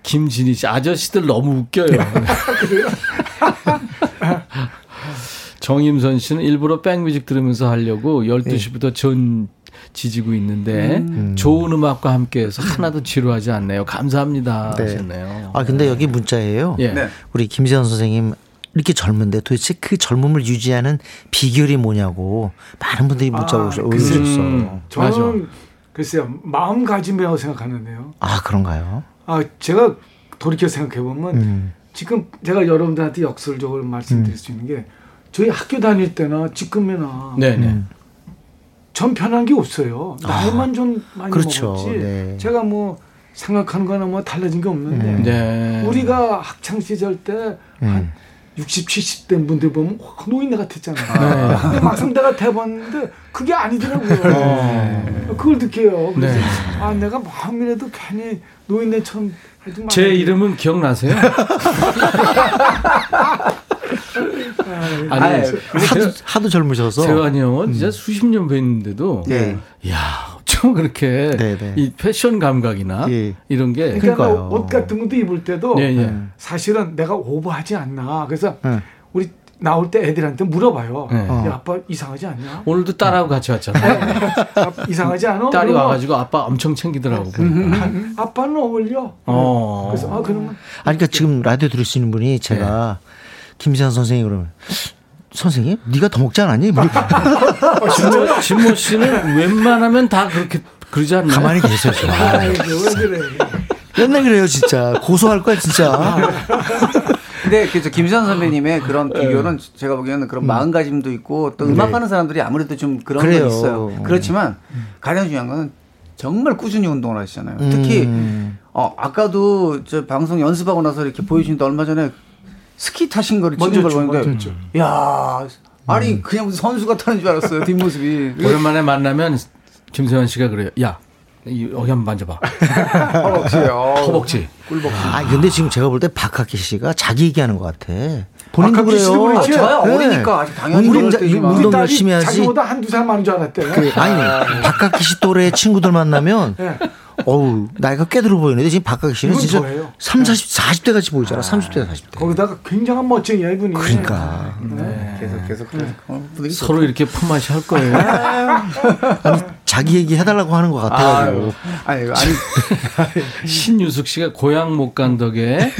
김진희 씨 아저씨들 너무 웃겨요. <laughs> <laughs> 정임선 씨는 일부러 백뮤직 들으면서 하려고 네. 12시부터 전 지지고 있는데 좋은 음악과 함께해서 하나도 지루하지 않네요. 감사합니다. 네. 하셨네요. 아 근데 여기 문자예요. 예. 네. 우리 김세현 선생님 이렇게 젊은데 도대체 그 젊음을 유지하는 비결이 뭐냐고 많은 분들이 문자 아, 오셔- 글쎄. 올려주셨어. 음. 저는 글쎄요 마음가짐이라고 생각하는데요. 아 그런가요? 아 제가 돌이켜 생각해 보면 음. 지금 제가 여러분들한테 역설적으로 말씀드릴 수 있는 게 저희 학교 다닐 때나 지금이나 네네. 음. 전 편한 게 없어요. 나이만 좀 많이 그렇죠. 먹었지. 네. 제가 뭐 생각하는 거나 뭐 달라진 게 없는데 음. 네. 우리가 학창 시절 때한 음. 60, 70대 분들 보면 확 노인네 같았잖아요. 근데 막상 내가 대봤는데 그게 아니더라고요. 그걸 느껴요. 그래서 네. 아 내가 마음이라도 괜히 노인네처럼 하지 제. 이름은 기억나세요? 아니, 아유, 하도, 하도 젊으셔서. 세환이 형은 진짜 수십 년 뵀는데도 네. 야, 좀 <laughs> 그렇게 네, 네. 이 패션 감각이나 예. 이런 게 그러니까 그러니까요. 옷 같은 것도 입을 때도 예, 예. 사실은 내가 오버하지 않나. 그래서 네. 우리 나올 때 애들한테 물어봐요. 네. 야 아빠 이상하지 않냐? 오늘도 딸하고 같이 왔잖아요. 아, 이상하지 않아? 딸이 그러면 와가지고 아빠 엄청 챙기더라고. 아, 아빠는 어울려. 어. 그래서 아 그러면 아니 그러니까 지금 라디오 들으시는 분이 제가 네. 김세현 선생님 그러면 선생님 네가 더 먹지 않았니? 뭐 진모, 진모 씨는 웬만하면 다 그렇게 그러지 않나요? 가만히 계세요. 좀. 아, 왜 그래? 맨날 그래요 진짜 고소할 거야 진짜. 근데 그래서 김수현 선배님의 그런 비결은 제가 보기에는 그런 마음가짐도 있고 또 음악하는 사람들이 아무래도 좀 그런 그래요. 건 있어요. 그렇지만 가장 중요한 건 정말 꾸준히 운동을 하시잖아요. 특히 음. 어 아까도 저 방송 연습하고 나서 이렇게 보여주는데 얼마 전에 스키 타신 거를 찍은 먼저 걸 죠, 보는데 먼저 죠. 야 아니 그냥 무슨 선수가 타는 줄 알았어요 뒷모습이 <laughs> 오랜만에 만나면 김세환 씨가 그래요. 야, 이- 여기 한번 만져봐. <laughs> 허벅지요 허벅지. 아 근데 지금 제가 볼 때 박학기 씨가 자기 얘기하는 것 같아. 본인도 그래요. 아. 저야 네. 어리니까 아직 당연히 운동, 그럴 자-. 우리 운동 열심히 하지. 자기보다 한두 살 많은 줄 알았대. 그, 아니 박학기 씨 또래 친구들 만나면 네. 어우 나이가 꽤 들어 보이는데 지금 박학기 씨는 진짜 더해요. 3, 40, 40대 같이 보이잖아. 30대, 40대. 거기다가 굉장한 멋쟁이야 이분이. 그러니까 계속 계속 어, 분위기 좋다. 서로 이렇게 품앗이 할 거예요. 아니 자기 얘기 해달라고 하는 것 같아가지고. 아니 아니 <laughs> 신유숙 씨가 고향 못 간 덕에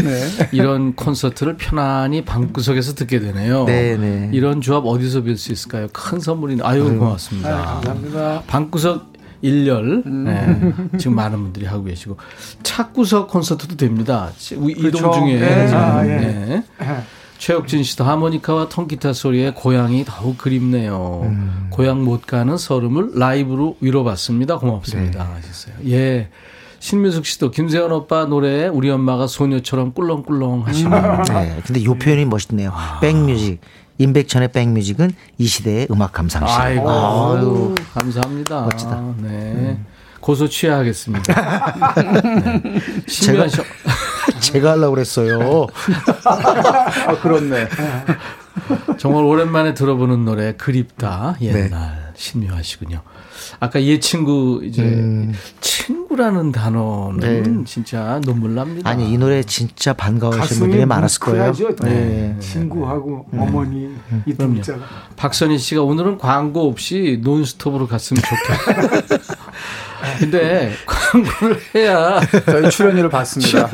이런 콘서트를 편안히 방구석에서 듣게 되네요. 네, 네. 이런 조합 어디서 뵐수 있을까요? 큰 선물이네. 아유, 고맙습니다. 아, 감사합니다. 방구석 일렬 네, 지금 많은 분들이 하고 계시고 착구석 콘서트도 됩니다. 우- 이동 그렇죠. 중에 네. 지금, 아, 예. 네. 최혁진 씨도 하모니카와 통기타 소리에 고향이 더욱 그립네요. 음. 고향 못 가는 서름을 라이브로 위로받습니다. 고맙습니다. 네. 하셨어요. 예. 신민숙 씨도 김세현 오빠 노래에 우리 엄마가 소녀처럼 꿀렁꿀렁 하시네요. 네. 근데 요 표현이 멋있네요. 백뮤직. 임백천의 백뮤직은 이 시대의 음악 감상실. 아이고, 아유. 감사합니다. 멋지다. 네. 고소 취하하겠습니다. <laughs> 네. 신미아 씨, <laughs> 제가 하려고 그랬어요. <laughs> 아 그렇네 정말 오랜만에 들어보는 노래 그립다 옛날 신묘하시군요. 아까 예 친구 이제 친구라는 단어는 진짜 눈물 납니다. 아니 이 노래 진짜 반가워하시는 분들이 많았을 거예요. 뭉클하죠. 네. 친구하고 어머니 이. 둘자가. 박선희 씨가 오늘은 광고 없이 논스톱으로 갔으면 좋겠다. <laughs> 근데 광고를 해야 저희 출연료를 받습니다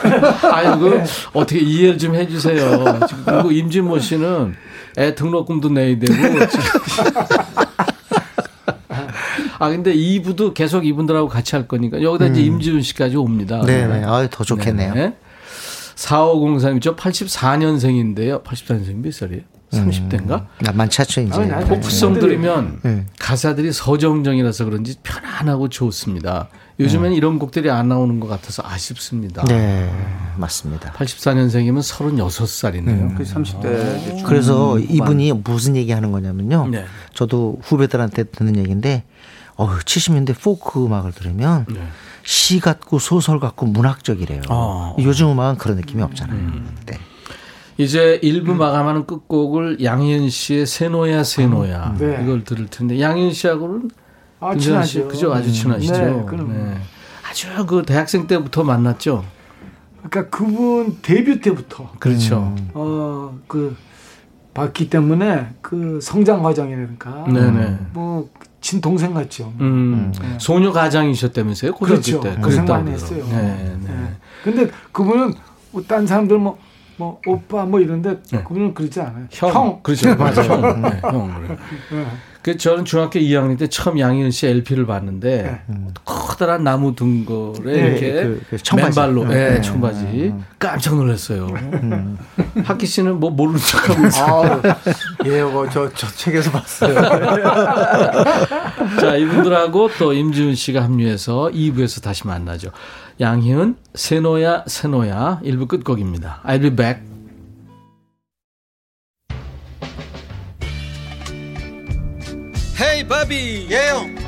<laughs> 아이고 어떻게 이해를 좀 해주세요. 그리고 임진모 씨는 애 등록금도 내야 되고 아 근데 2부도 계속 이분들하고 같이 할 거니까 여기다 이제 임지훈 씨까지 옵니다. 음. 네네. 아유, 더 좋겠네요. 네. 4503이 저 84년생인데요. 84년생 몇 살이에요? 30대인가? 나 많지 않죠, 이제. 아니, 나이 포크송 들으면 네. 가사들이 서정정이라서 그런지 편안하고 좋습니다. 요즘엔 이런 곡들이 안 나오는 것 같아서 아쉽습니다. 네, 맞습니다. 84년생이면 36살이네요. 그 30대 그래서 이분이 무슨 얘기 하는 거냐면요. 네. 저도 후배들한테 듣는 얘기인데, 어 70년대 포크 음악을 들으면 네. 시 같고 소설 같고 문학적이래요. 아. 요즘 음악은 그런 느낌이 없잖아요. 네. 이제 1부 마감하는 끝곡을 양희은 씨의 세노야 세노야 네. 이걸 들을 텐데 양희은 씨하고는 아, 친하죠. 그죠 아주 친하시죠. 네, 그럼. 네. 아주 그 대학생 때부터 만났죠. 그러니까 그분 데뷔 때부터 그렇죠. 어 그 봤기 때문에 그 성장 과정이니까 네네. 뭐 친동생 같죠. 음, 소녀 가장이셨다면서요? 고등학교 그렇죠. 때. 고생 그랬다고 많이. 했어요. 네, 네. 네. 근데 그분은 뭐딴 사람들 뭐, 뭐 오빠 뭐 이런데 그분은 그러지 않아요. 네. 형. 그렇죠. 맞아요. 형. 네, 형. 그래요. 네. 그 저는 중학교 2학년 때 처음 양희은 씨 LP를 봤는데 커다란 나무 둥거에 네, 이렇게 그- 그 청바지. 맨발로 네, 예, 네. 청바지 깜짝 놀랐어요. 학기 씨는 뭐 모르는 척하고 있어요. 아, 예, 뭐, 저, 저 책에서 봤어요. <laughs> 자, 이분들하고 또 임지훈 씨가 합류해서 2부에서 다시 만나죠. 양희은, 세노야, 세노야 1부 끝곡입니다. I'll be back. 헤이 바비 예영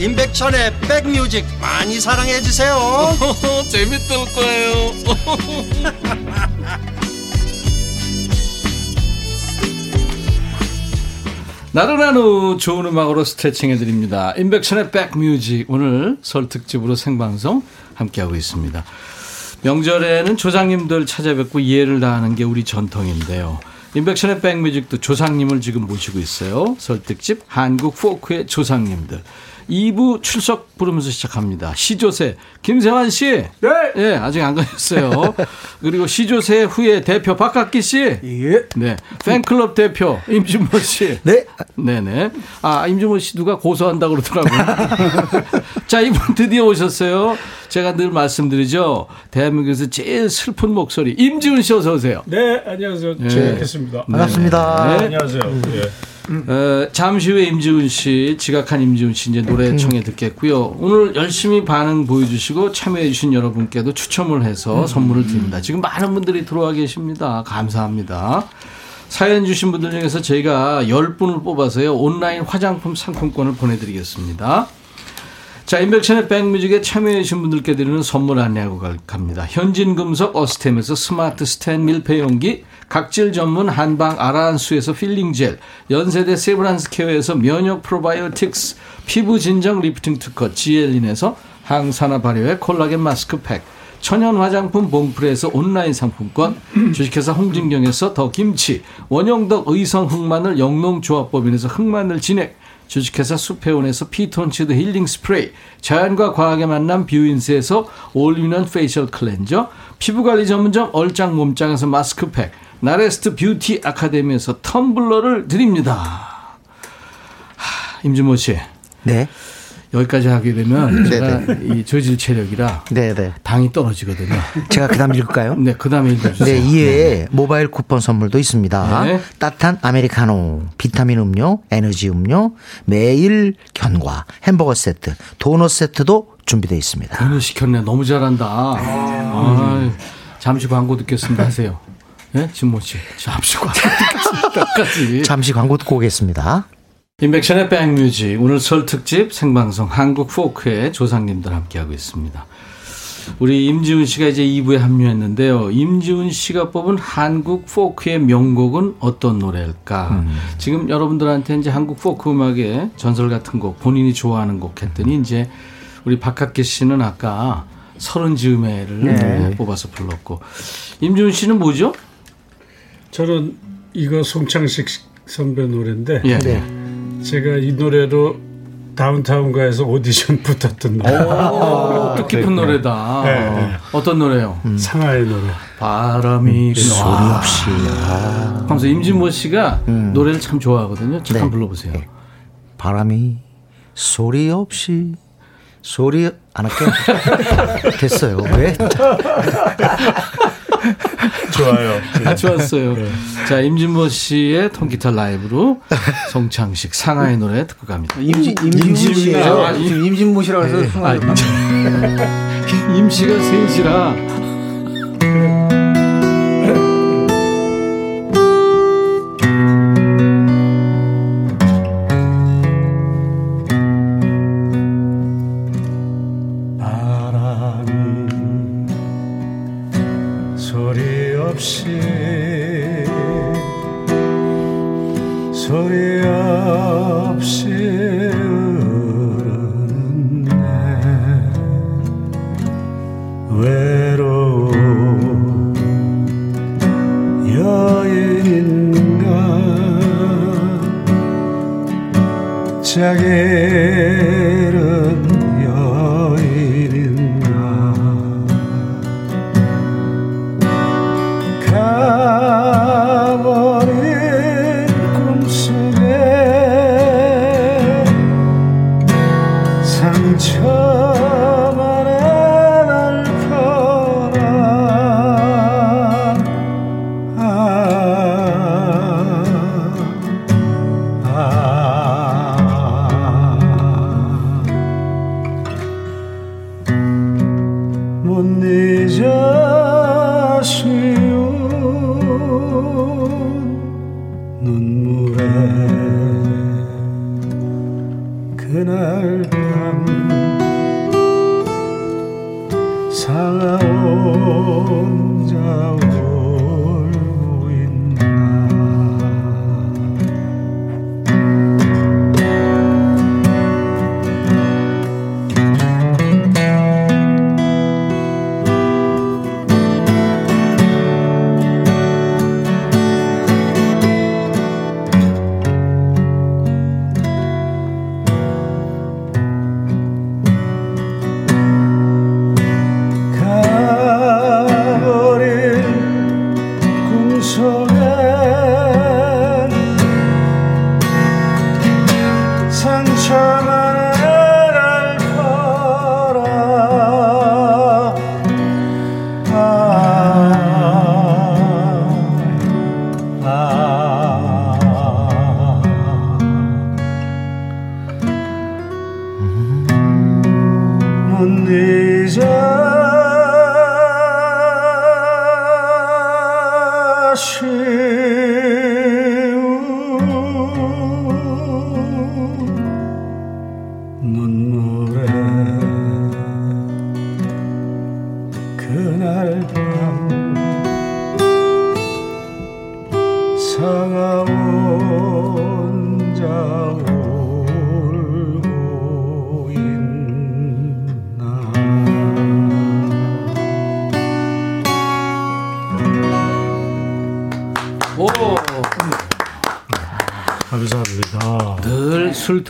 임백천의 백뮤직 많이 사랑해 주세요 <laughs> 재밌을 거예요 <laughs> 나른한 후 좋은 음악으로 스트레칭 해드립니다. 인백션의 백뮤직 오늘 설 특집으로 생방송 함께하고 있습니다. 명절에는 조상님들 찾아뵙고 이해를 다하는 게 우리 전통인데요. 인백션의 백뮤직도 조상님을 지금 모시고 있어요. 설 특집 한국 포크의 조상님들. 2부 출석 부르면서 시작합니다. 시조세 김세환 씨. 네. 예, 아직 안 가셨어요. <laughs> 그리고 시조세 후에 대표 박학기 씨. 예. 네. 팬클럽 대표 임준모 씨. 네. 네 네. 아, 임준모 씨 누가 고소한다고 그러더라고요. <laughs> 자, 이분 드디어 오셨어요. 제가 늘 말씀드리죠. 대한민국에서 제일 슬픈 목소리. 임지훈 씨 어서 오세요. 네, 안녕하세요. 제 뵙겠습니다. 반갑습니다. 네. 안녕하세요. 예. 어, 잠시 후에 임지훈 씨, 지각한 임지훈 씨 이제 노래 청해 듣겠고요. 오늘 열심히 반응 보여주시고 참여해주신 여러분께도 추첨을 해서 선물을 드립니다. 지금 많은 분들이 들어와 계십니다. 감사합니다. 사연 주신 분들 중에서 저희가 10분을 뽑아서요. 온라인 화장품 상품권을 보내드리겠습니다. 자, 임백천의 백뮤직에 참여해주신 분들께 드리는 선물 안내하고 갈- 갑니다. 현진금속 어스템에서 스마트 스탠 밀폐용기, 각질 전문 한방 아라한수에서 필링 젤, 연세대 세브란스 케어에서 면역 프로바이오틱스, 피부 진정 리프팅 특허 지엘린에서 항산화 발효의 콜라겐 마스크팩, 천연 화장품 봉프레에서 온라인 상품권, <clears throat> 주식회사 홍진경에서 더 김치, 원형덕 의성 흑마늘 영농조합법인에서 흑마늘 진액, 주식회사 수페온에서 피톤치드 힐링 스프레이, 자연과 과학의 만남 뷰인스에서 all-in-one facial cleanser, 피부관리 전문점 얼짱 몸짱에서 마스크팩, 나레스트 뷰티 아카데미에서 텀블러를 드립니다. 하, 임준모 씨, 네. 여기까지 하게 되면 제가 이 저질 체력이라 네, 네. 당이 떨어지거든요. 제가 그다음 읽을까요? 네, 그 다음에 읽어주세요. 네, 이외에 모바일 쿠폰 선물도 있습니다. 네. 따뜻한 아메리카노, 비타민 음료, 에너지 음료, 매일 견과, 햄버거 세트, 도넛 세트도 준비되어 있습니다. 오늘 시켰네. 너무 잘한다. 아, 잠시 광고 듣겠습니다. 하세요. 예? 진모 씨. 잠시 광고 듣겠습니다까지. <laughs> 잠시 광고 듣고 오겠습니다. 인백션의 백뮤직. 오늘 설 특집 생방송 한국 포크의 조상님들 함께하고 있습니다. 우리 임지훈 씨가 이제 2부에 합류했는데요. 임지훈 씨가 뽑은 한국 포크의 명곡은 어떤 노래일까? 지금 여러분들한테 이제 한국 포크 음악의 전설 같은 곡, 본인이 좋아하는 곡 했더니 이제 우리 박학기 씨는 아까 서른 즈음에를 네, 뽑아서 불렀고. 임지훈 씨는 뭐죠? 저는 이거 송창식 선배 노래인데 예. 제가 이 노래로 다운타운가에서 오디션 <laughs> 붙었던 노래. 오, 뜻깊은 노래다. 네, 네. 어떤 노래요? 상하의 노래. 바람이 소리 없이. 하면서 임진모 씨가 노래를 참 좋아하거든요. 잠깐 네. 불러보세요. 바람이 소리 없이 소리 안 할게요. <laughs> 됐어요. 왜? <laughs> <laughs> 좋아요. 아, 좋았어요. 자, 임진모 씨의 통기타 라이브로 송창식 상하의 노래 듣고 갑니다. 임지, 임진모 씨예요. 아, 임- 임진모 씨라고 해서 아, 순간 임, <laughs> 임 씨가 셋이라.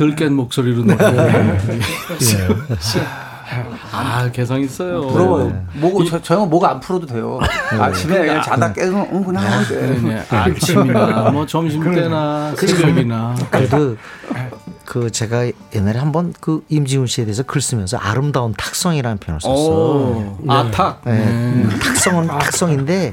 덜 깬 목소리로 노래. 아, 개성 있어요. 부러워요. 목, 저, 저 형은 목안 풀어도 돼요. 아침에 그냥 자다 깨서 응, 그냥 하면 돼. 네, 아침이나 뭐 점심 때나 새벽이나. 그래도 그 제가 옛날에 한번 그 임지훈 씨에 대해서 글 쓰면서 아름다운 탁성이라는 표현을 썼어. 오, 아탁. 네. 음, 탁성은 탁성인데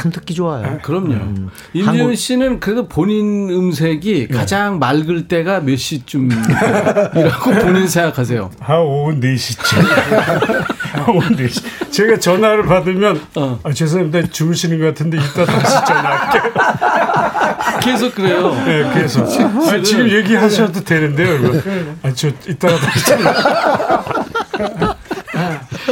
참 듣기 좋아요. 그럼요. 음. 임지훈 씨는 그래도 본인 음색이 가장 맑을 때가 몇 시쯤이라고 <laughs> 본인 생각하세요? 한 오후 4시쯤. 오후 4시. 제가 전화를 받으면, 어. 아, 죄송합니다. 주무시는 것 같은데 이따 다시 전화할게요. <laughs> 계속 그래요. 네, 그래서. <laughs> 아, 지금 얘기하셔도 되는데요. 이거. 아, 저 이따가 다시 전화.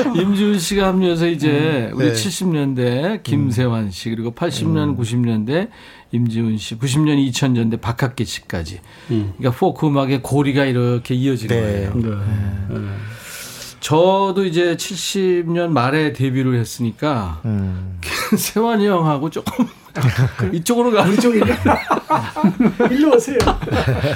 <laughs> 임지훈 씨가 합류해서 이제 우리 네. 70년대 김세환 씨 그리고 80년, 90년대 임지훈 씨, 90년, 2000년대 박학기 씨까지. 그러니까 포크 음악의 고리가 이렇게 이어진 네. 거예요. 저도 이제 70년 말에 데뷔를 했으니까 음. <laughs> 세환이 형하고 조금 <laughs> 이쪽으로 가는 쪽이 일로 오세요.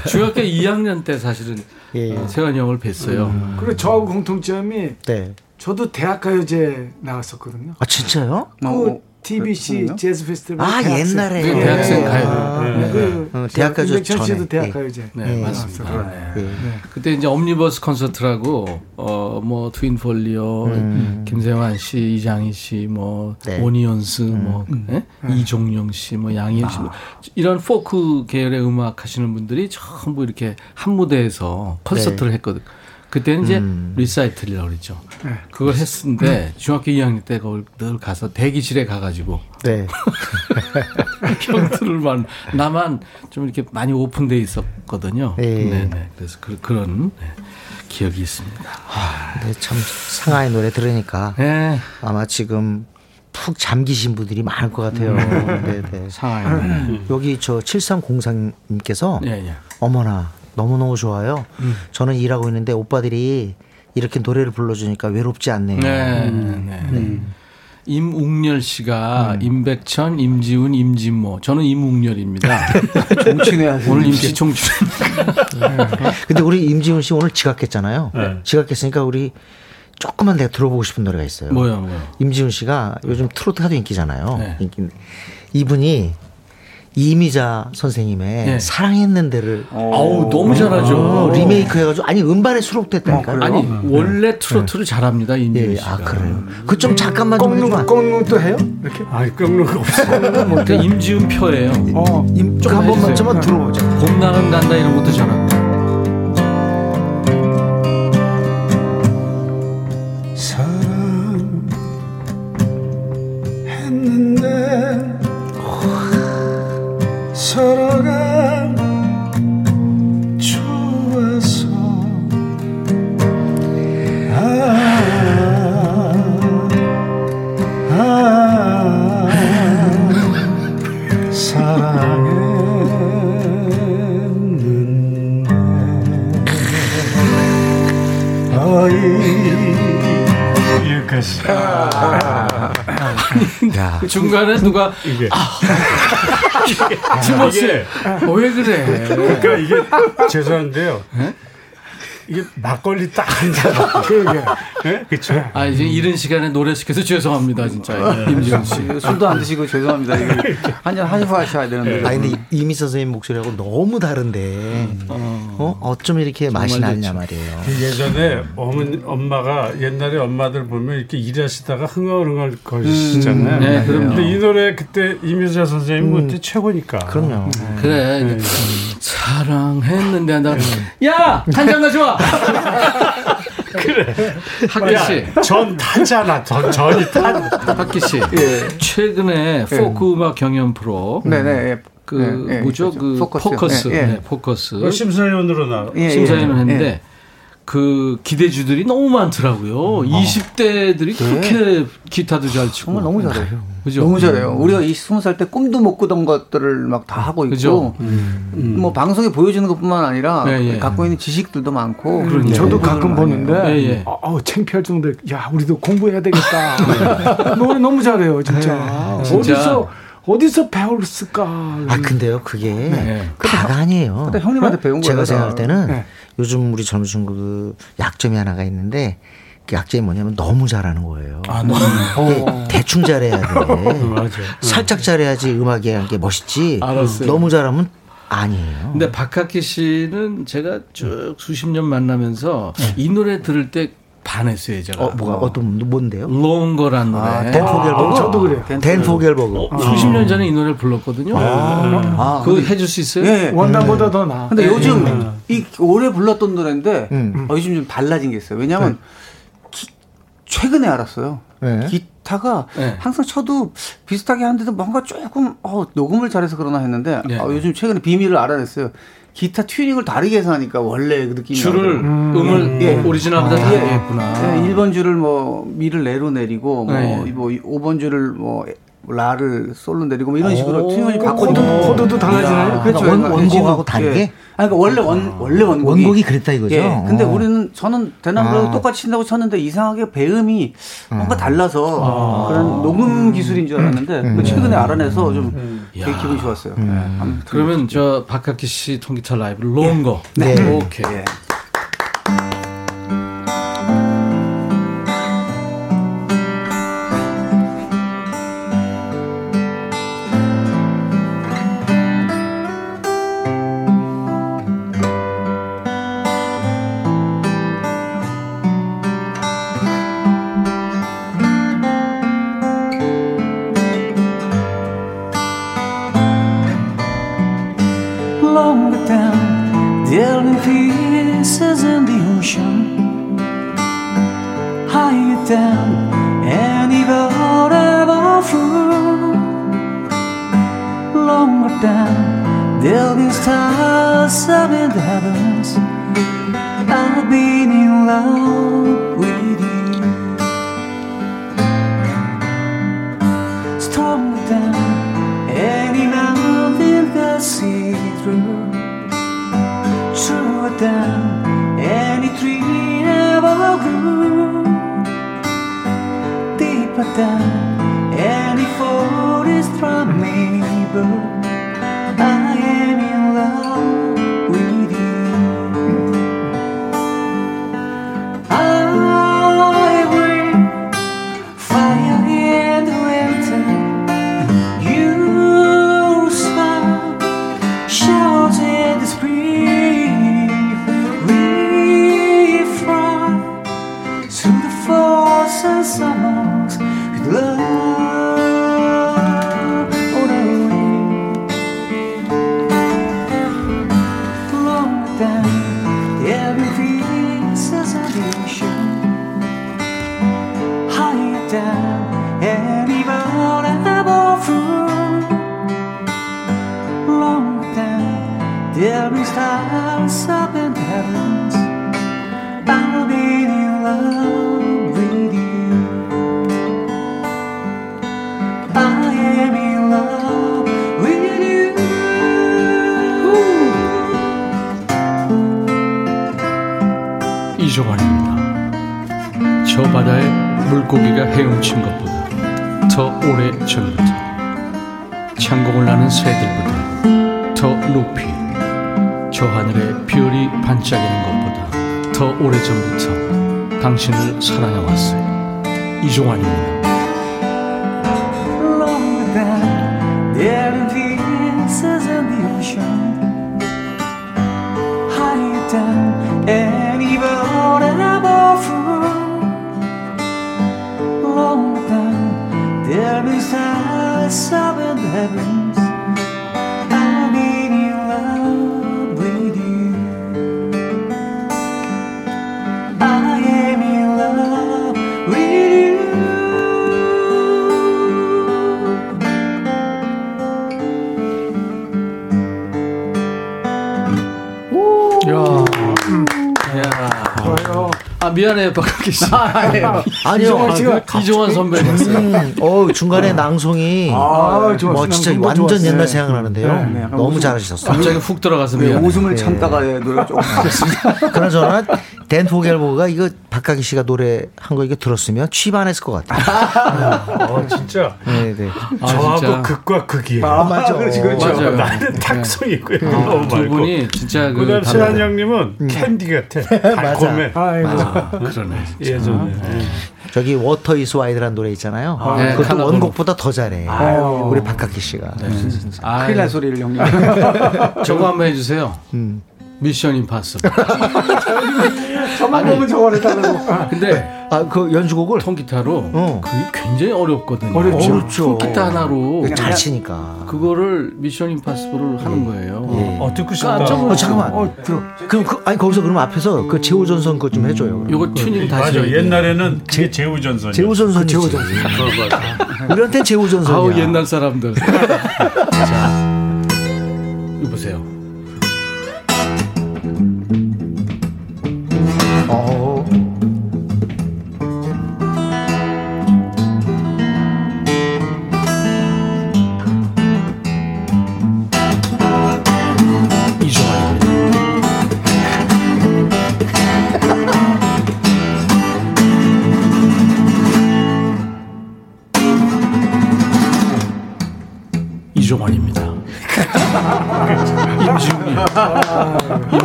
중학교 2학년 때 사실은 예. 어, 세환이 형을 뵀어요. 그리고 저하고 공통점이 네. 저도 대학가요제 나갔었거든요. 아 진짜요? 그 어, TBC 그랬군요. 재즈 페스티벌 아 대학생. 옛날에 그 대학생 가요. 아, 그 어, 대학가요제 임백천 씨도 전에. 대학가요제. 네, 예. 맞습니다. 네. 예. 그때 이제 옴니버스 콘서트라고 어뭐 트윈폴리오, 김세환 씨, 이장희 씨, 뭐 네. 오니언스, 뭐 예? 이종용 씨, 뭐 양희은 씨, 뭐 이런 포크 계열의 음악 하시는 분들이 전부 이렇게 한 무대에서 콘서트를 했거든. 그때는 이제 리사이틀이라고 그랬죠. 네. 그걸 했는데 중학교 2학년 때 그걸 늘 가서 대기실에 가가지고 네. <laughs> 형들 만나면 좀 이렇게 많이 open돼 있었거든요. 예. 네네. 그래서 그, 런 기억이 있습니다. 근데 참 상하이 노래 들으니까 네. 아마 지금 푹 잠기신 분들이 많을 것 같아요. 네, 네. 상하이. 여기 저 7303님께서 예, 예. 어머나 너무너무 좋아요. 음. 저는 일하고 있는데 오빠들이 이렇게 노래를 불러주니까 외롭지 않네요. 네, 네. 임웅렬 씨가 임백천, 임지훈, 임진모. 저는 임웅렬입니다. <laughs> 정치네 하세요. 오늘 임시 총출. 근데 우리 임지훈 씨 오늘 지각했잖아요. 네. 지각했으니까 우리 조금만 내가 들어보고 싶은 노래가 있어요. 뭐요, 뭐요? 임지훈 씨가 요즘 트로트 하도 인기잖아요. 네. 인기. 이분이 이미자 선생님의 네. 사랑했는데를 아우, 너무 잘하죠. 어, 리메이크 해가지고 아니 음반에 수록됐다니까. 아니, 원래 트로트를 잘합니다, 임지훈 예. 아 그래요. 그 좀 잠깐만 좀 꺾는 해주면. 꺾는 또 해요? 이렇게? 아, 꺾는 거 없어. 그 임지훈 표예요. 어. 임, 좀한 번만. 좀만 들어보자. 봄 나는 간다 이런 것도 잘하고. 여기까지 야, 그 중간에 누가 이게. 진모 씨, 이게- 어, 왜 그래? 그러니까 이게 죄송한데요. 이게 막걸리 딱 한 잔. 그러게. 예? 그쵸? 아 이제 이른 시간에 노래 시켜서 죄송합니다 진짜 임지훈 씨. 술도 안 드시고 죄송합니다. 한잔 하시고 하셔야 되는데. 아니 근데 이미 선생님 목소리하고 너무 다른데 어 어쩜 이렇게 맛이 나냐 좋죠. 말이에요. 예전에 어머니, 엄마가 옛날에 엄마들 보면 이렇게 일하시다가 흥얼흥얼 거리시잖아요. 네, 그럼요. 근데 이 노래 그때 이미자 선생님 그때 최고니까. 그럼요. 그래 이제 사랑했는데 한다. 야 한 잔 가져와. 그래. 학기 씨, 전 타잖아. 전, 전이 타. 학기 씨. 최근에 포크 음악 경연 프로 네네. 예. 그 예, 예, 뭐죠. 그 포커스. 포커스 예, 예. 네, 포커스 심사위원으로 나. 예, 예. 심사위원을 했는데 예. 그 기대주들이 너무 많더라고요. 20대들이 그렇게 기타도 잘 치고 정말 너무 잘해요. 그죠? 너무 잘해요. 우리가 이 스무 살 때 꿈도 못 꾸던 것들을 막 다 하고 있고, 그죠? 뭐 방송에 보여주는 것뿐만 아니라 예, 예. 갖고 있는 지식들도 많고. 그러니까요. 저도 공부를 가끔 보는데. 예, 예. 아, 아우 창피할 정도로 야 우리도 공부해야 되겠다. 노래 너무 잘해요 진짜. 진짜. 어디서 어디서 배웠을까? 아 근데요 그게 네. 다가 아니에요. 그때 형님한테 배운 거예요. 제가 생각할 때는 네. 요즘 우리 젊은 친구들 약점이 하나가 있는데 그 약점이 뭐냐면 너무 잘하는 거예요. 아, 너무 이게 대충 잘해야 돼. <laughs> 맞아. 살짝 잘해야지 음악이 한게 멋있지. 알았어요. 너무 잘하면 아니에요. 근데 박학기 씨는 제가 쭉 수십 년 만나면서 이 노래 들을 때 반했어요, 제가. 어 뭐가 어 떤 뭔데요? 롱거란 노래. 아, 댄 포겔버그. 저도 그래요. 댄 포 겔버그. 어, 수십 년 전에 이 노래를 불렀거든요. 아, 그거 근데- 해줄 수 있어요? 예. 원판보다 더 나. 근데 요즘 이 오래 불렀던 노래인데 음. 어, 요즘 좀 달라진 게 있어요. 왜냐하면 기- 최근에 알았어요. 네. 기타가 네. 항상 쳐도 비슷하게 하는데도 뭔가 조금 어, 녹음을 잘해서 그러나 했는데 네. 어, 요즘 최근에 비밀을 알아냈어요. 기타 튜닝을 다르게 해서 하니까 원래 그 느낌이 드러나더라고요. 음을 예. 오리지널보다 예. 다르게 했구나. 네, 1번 줄을 뭐 미를 레로 내리고 뭐, 네. 뭐 5번 줄을 뭐 라를 솔로 내리고 뭐 이런 식으로 오. 튜닝을 코드, 바꿔도 코드도 달라지나요? 그렇죠. 원- 그러니까 원곡하고 대신은- 다르게? 예. 아니, 그러니까 원래 원 원래 원곡이 원곡이 그랬다 이거죠? 예. 근데 어. 우리는 저는 대나무라고 아. 똑같이 친다고 쳤는데 이상하게 배음이 뭔가 달라서 그런 녹음 기술인 줄 알았는데 그 최근에 알아내서 좀 되게 기분이 좋았어요. 예. 아무튼 그러면 저 박학기 씨 통기타 라이브 Longer. 네. 오케이. 예. Down, there'll be stars up in the heavens. I've been in love with you. Long down any mountain that see through. True down any tree ever grew. Deeper down any forest from me blue. 아 미안해요 박학기 씨. 아니요. 이종환 씨가 이종환 선배였어요. 음, 어 중간에 낭송이 아, 좋았어요. 뭐 진짜 완전 좋았어요. 옛날 생각나는데요. 네, 네, 너무 잘하셨어요. 갑자기 훅 들어가서 네, 미안해. 웃음을 참다가 예, 노래 조금 <laughs> 그나저나 댄 포겔버그가 이거 박학기 씨가 노래 한 거 이거 들었으면 취입 안 했을 것 같아요. 어, 진짜 네, 네. 아, 저하고 진짜. 극과 극이에요. 아, 맞아. 그렇지, 그렇죠. 맞아요. 나는 탁성이고요. 아, 너무 두. 분이 진짜 그 그다음 세환 형님은 캔디 같아. <laughs> 달콤해. 아이고. 아, 그러네. 예전에. 예. 저기 Water Is Wide라는 노래 있잖아요. 네, 그것도 칼라본. 원곡보다 더 잘해. 아유. 우리 박학기 씨가. 아, 큰일 날 소리를 형님. <laughs> 저거 한번 해주세요. 음. 미션 임파서블. <laughs> 저만 보면 저걸 해달라고. 근데 아, 그 연주곡을 통기타로 어. 그게 굉장히 어렵거든요. 어렵죠. 어렵죠. 통기타 하나로 잘 치니까. 그거를 Mission Impossible을 하는 거예요. 예. 어, 듣고 싶다. 깜짝 어. 잠깐만. 어, 들어. 그럼 그, 아니 거기서 그럼 앞에서 그 제호전선 그거 좀 해줘요. 그럼. 요거 튜닝 다시 맞아. 옛날에는 그게 제우전선. 제호전선 제호전선. 우리한테 제호전선이야. 아우 옛날 사람들. <laughs> 자,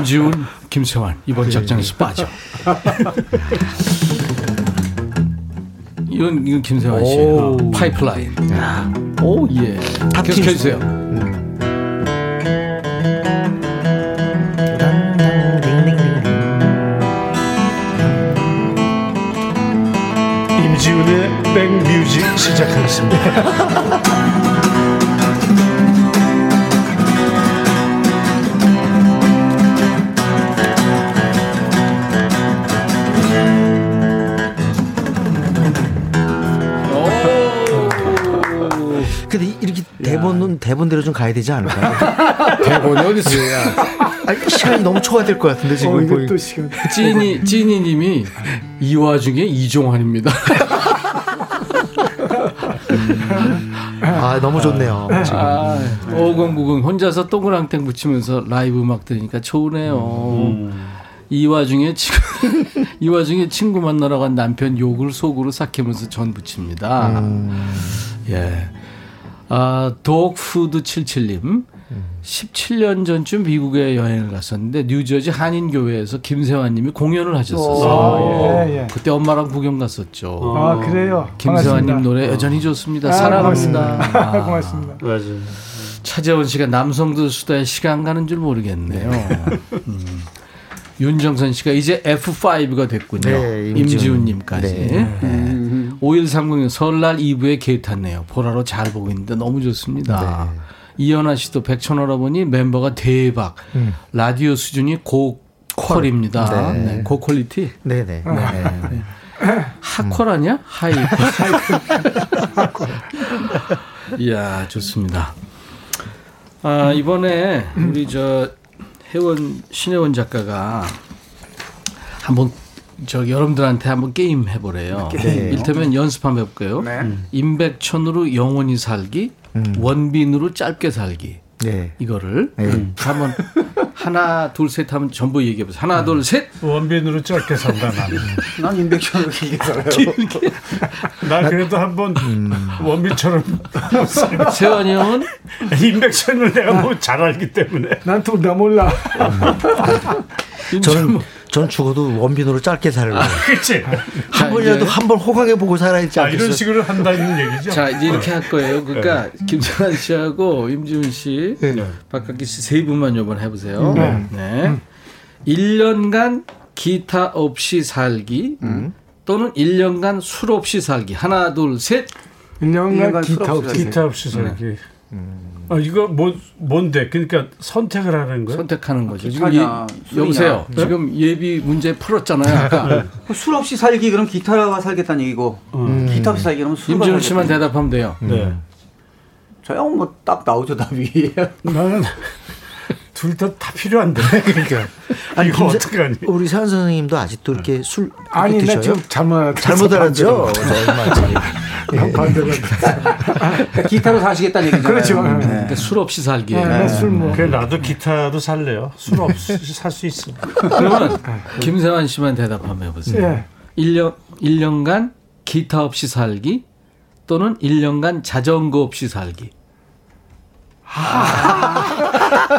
임지훈, <laughs> 김세환 이번 작전에서 빠져. <laughs> 이건 이건 김세환 씨 오. 파이프라인. 오 예. 계속해 주세요. 임지훈의 백뮤직 시작하겠습니다. <laughs> 대본은 대본대로 좀 가야 되지 않을까요? <laughs> 대본이 어디 있어요? 아니, 시간이 너무 초과될 것 같은데 지금 어. 또 시간. 찐이 찐이님이 이 와중에 이종환입니다. 아 너무 좋네요. 지금. 아, 5090 혼자서 동그랑땡 붙이면서 라이브 음악 들으니까 좋으네요. 이 와중에 친구, <laughs> 이 와중에 친구 만나러 간 남편 욕을 속으로 삭히면서 전 붙입니다. 예. 아, 독푸드 77님. 17년 전쯤 미국에 여행을 갔었는데 뉴저지 한인교회에서 김세환 님이 공연을 하셨었어요. 예, 예. 그때 엄마랑 구경 갔었죠. 아 그래요. 김세환 님. 노래 여전히 좋습니다. 아, 사랑합니다. <laughs> 고맙습니다. 고맙습니다. 맞아요. 차재원 씨가 남성들 수다에 시간 가는 줄 모르겠네요. 음. 윤정선 씨가 이제 F5가 됐군요. 네, 임지훈. 임지훈님까지. 네. 네. 5130님 설날 2부에 게이 탔네요. 보라로 잘 보고 있는데 너무 좋습니다. 네. 이현아 씨도 백천할아버니 멤버가 대박. 라디오 수준이 고퀄입니다. 네. 네, 고quality. 네네. 네. 하퀄 아니야? <laughs> High. 이야, 좋습니다. 아, 이번에 우리 저 혜원, 신혜원 작가가 한번 저 여러분들한테 한번 게임 해보래요. 네. 일테면 연습 한번 해볼까요? 네. 임백천으로 영원히 살기, 원빈으로 짧게 살기. 네. 이거를 네. 한번 하나, 둘, 셋 하면 전부 얘기해 보세요. 하나, 둘, 셋. 원빈으로 짧게 산다 나는. 난 <laughs> 인백션으로 길게 살아요. <laughs> 나 그래도 한번 원빈처럼 <laughs> 세환이 형은 인백션을 내가 뭐 잘 알기 때문에. 난 둘 다 몰라. 저는 전 죽어도 원빈으로 짧게 살려고. 그렇지. 한 번이라도 이제- 한번 호강해 보고 살아야지 아? 이런 식으로 한다는 얘기죠. 자 이제 이렇게 할 거예요. 그러니까 김정환 씨하고 임지훈 씨, 박학기 씨 세 분만 요번 해보세요. 네. 1년간 기타 없이 살기 또는 1년간 술 없이 살기. 하나, 둘, 셋. 1년간 기타 기타 없이 없이. 기타 없이 살기. 아, 이거 뭐 뭔데? 그러니까 선택을 하는 거야? 선택하는 거죠. 지금 예. 여보세요. 지금 예비 문제 풀었잖아요. 아까 술 없이 살기 그럼 기타가 살겠다는 얘기고 기타 없이 살기 그러면 술과 임지훈 씨만 대답하면 돼요. 네. 저형 뭐 딱 나오죠 답이. 나는 둘다다 필요한데. <laughs> 그러니까. 아니, 이거 김세- 어떡하니? 우리 세환 선생님도 아직도 이렇게 술 이렇게 아니 나 드셔요? 지금 잘못. 잘못 알았죠? 반대로. 기타로 사시겠다는 얘기죠. 그렇죠. 네. 그러니까 술 없이 살기. 나술 뭐. 그래 나도 기타도 살래요. 술 없이 살 수 있어. 그러면 김세환 씨만 대답 한번 해 보세요. 예. 1년, 1년간 기타 없이 살기 또는 1년간 자전거 없이 살기.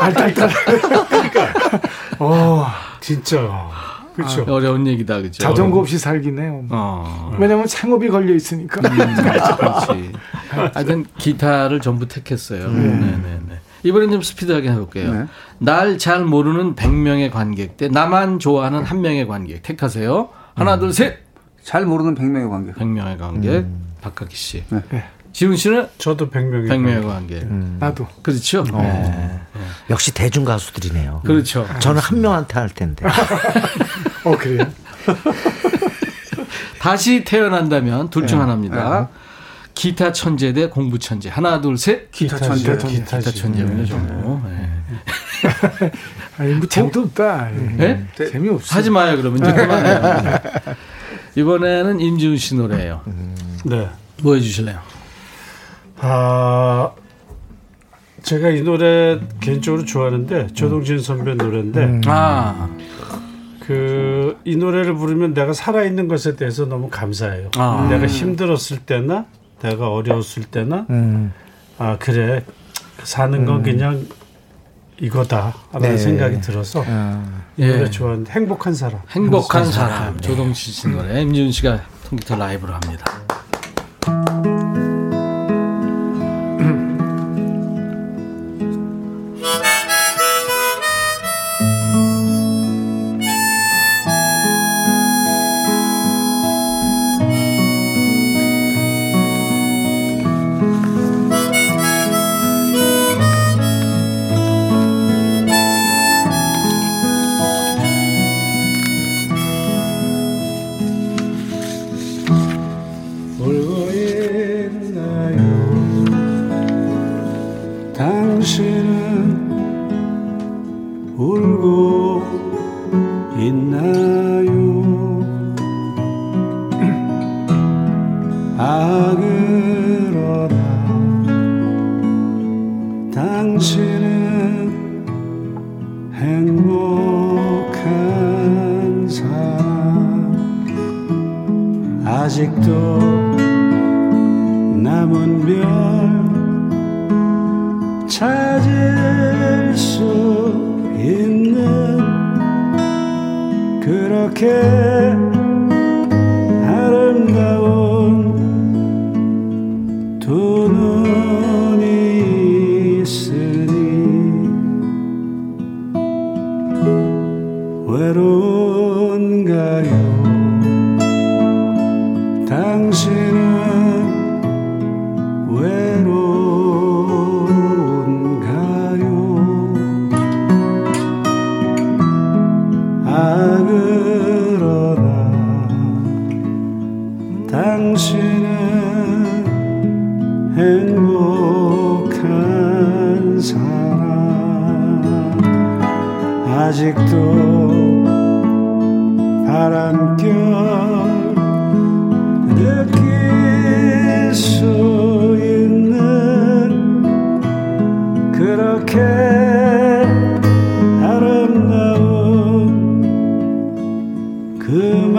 알딸딸. 어, 진짜. 그렇죠. 어려운 얘기다, 그죠? 자전거 없이 살기네요. 어. 왜냐면 생업이 걸려 있으니까. 그렇지. 하여튼 기타를 전부 택했어요. 네 네 네. 이번엔 좀 스피드하게 해볼게요. 네. 날잘 모르는 100명의 관객 대 나만 좋아하는 한 명의 관객 택하세요. 하나, 둘, 셋. 잘 모르는 100명의 관계. 100명의 관객. 박학기 씨. 네. 지훈 씨는 저도 100명이 100명의 관객. 나도. 그렇죠? 네. 역시 대중 가수들이네요. 그렇죠. 저는 한 명한테 할 텐데. <laughs> 어 그래요. <laughs> 다시 태어난다면 둘 중 하나입니다. 기타 천재 대 공부 천재. 하나, 둘, 셋. 기타 천재. 기타 천재군요, 정도. 네. <laughs> 아니 뭐 재미도 없다. 네? 재미 없어. 하지 마요, 그러면. 이제 그만해요. 이번에는 임지훈 씨 노래예요. 네. 뭐 해주실래요? 아 제가 이 노래 개인적으로 좋아하는데 조동진 선배 노래인데 아, 그 이 노래를 부르면 내가 살아 있는 것에 대해서 너무 감사해요. 아. 내가 힘들었을 때나 내가 어려웠을 때나 음. 아 그래 사는 건 그냥 이거다라는 네. 생각이 들어서 이 예. 노래 좋아하는데 행복한 사람. 행복한 사람. 조동진 씨 노래. 임지훈 씨가 통기타 라이브로 합니다. 아름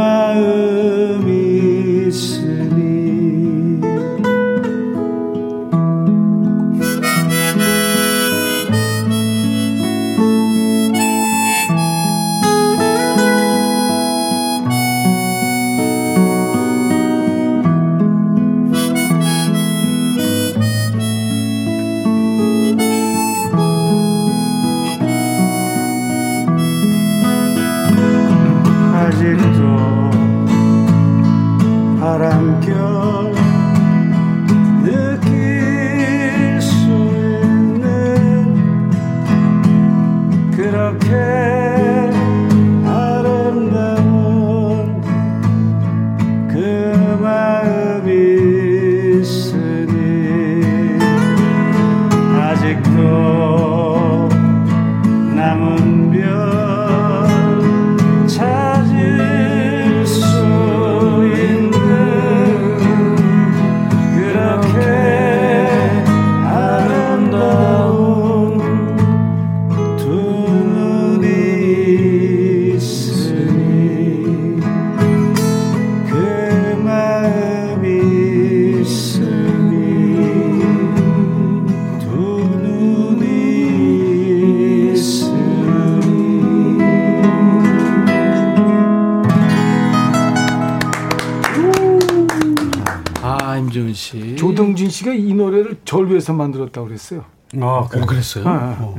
씨가 이 노래를 절 위해서 만들었다고 그랬어요. 아, 어, 그랬어요? 아,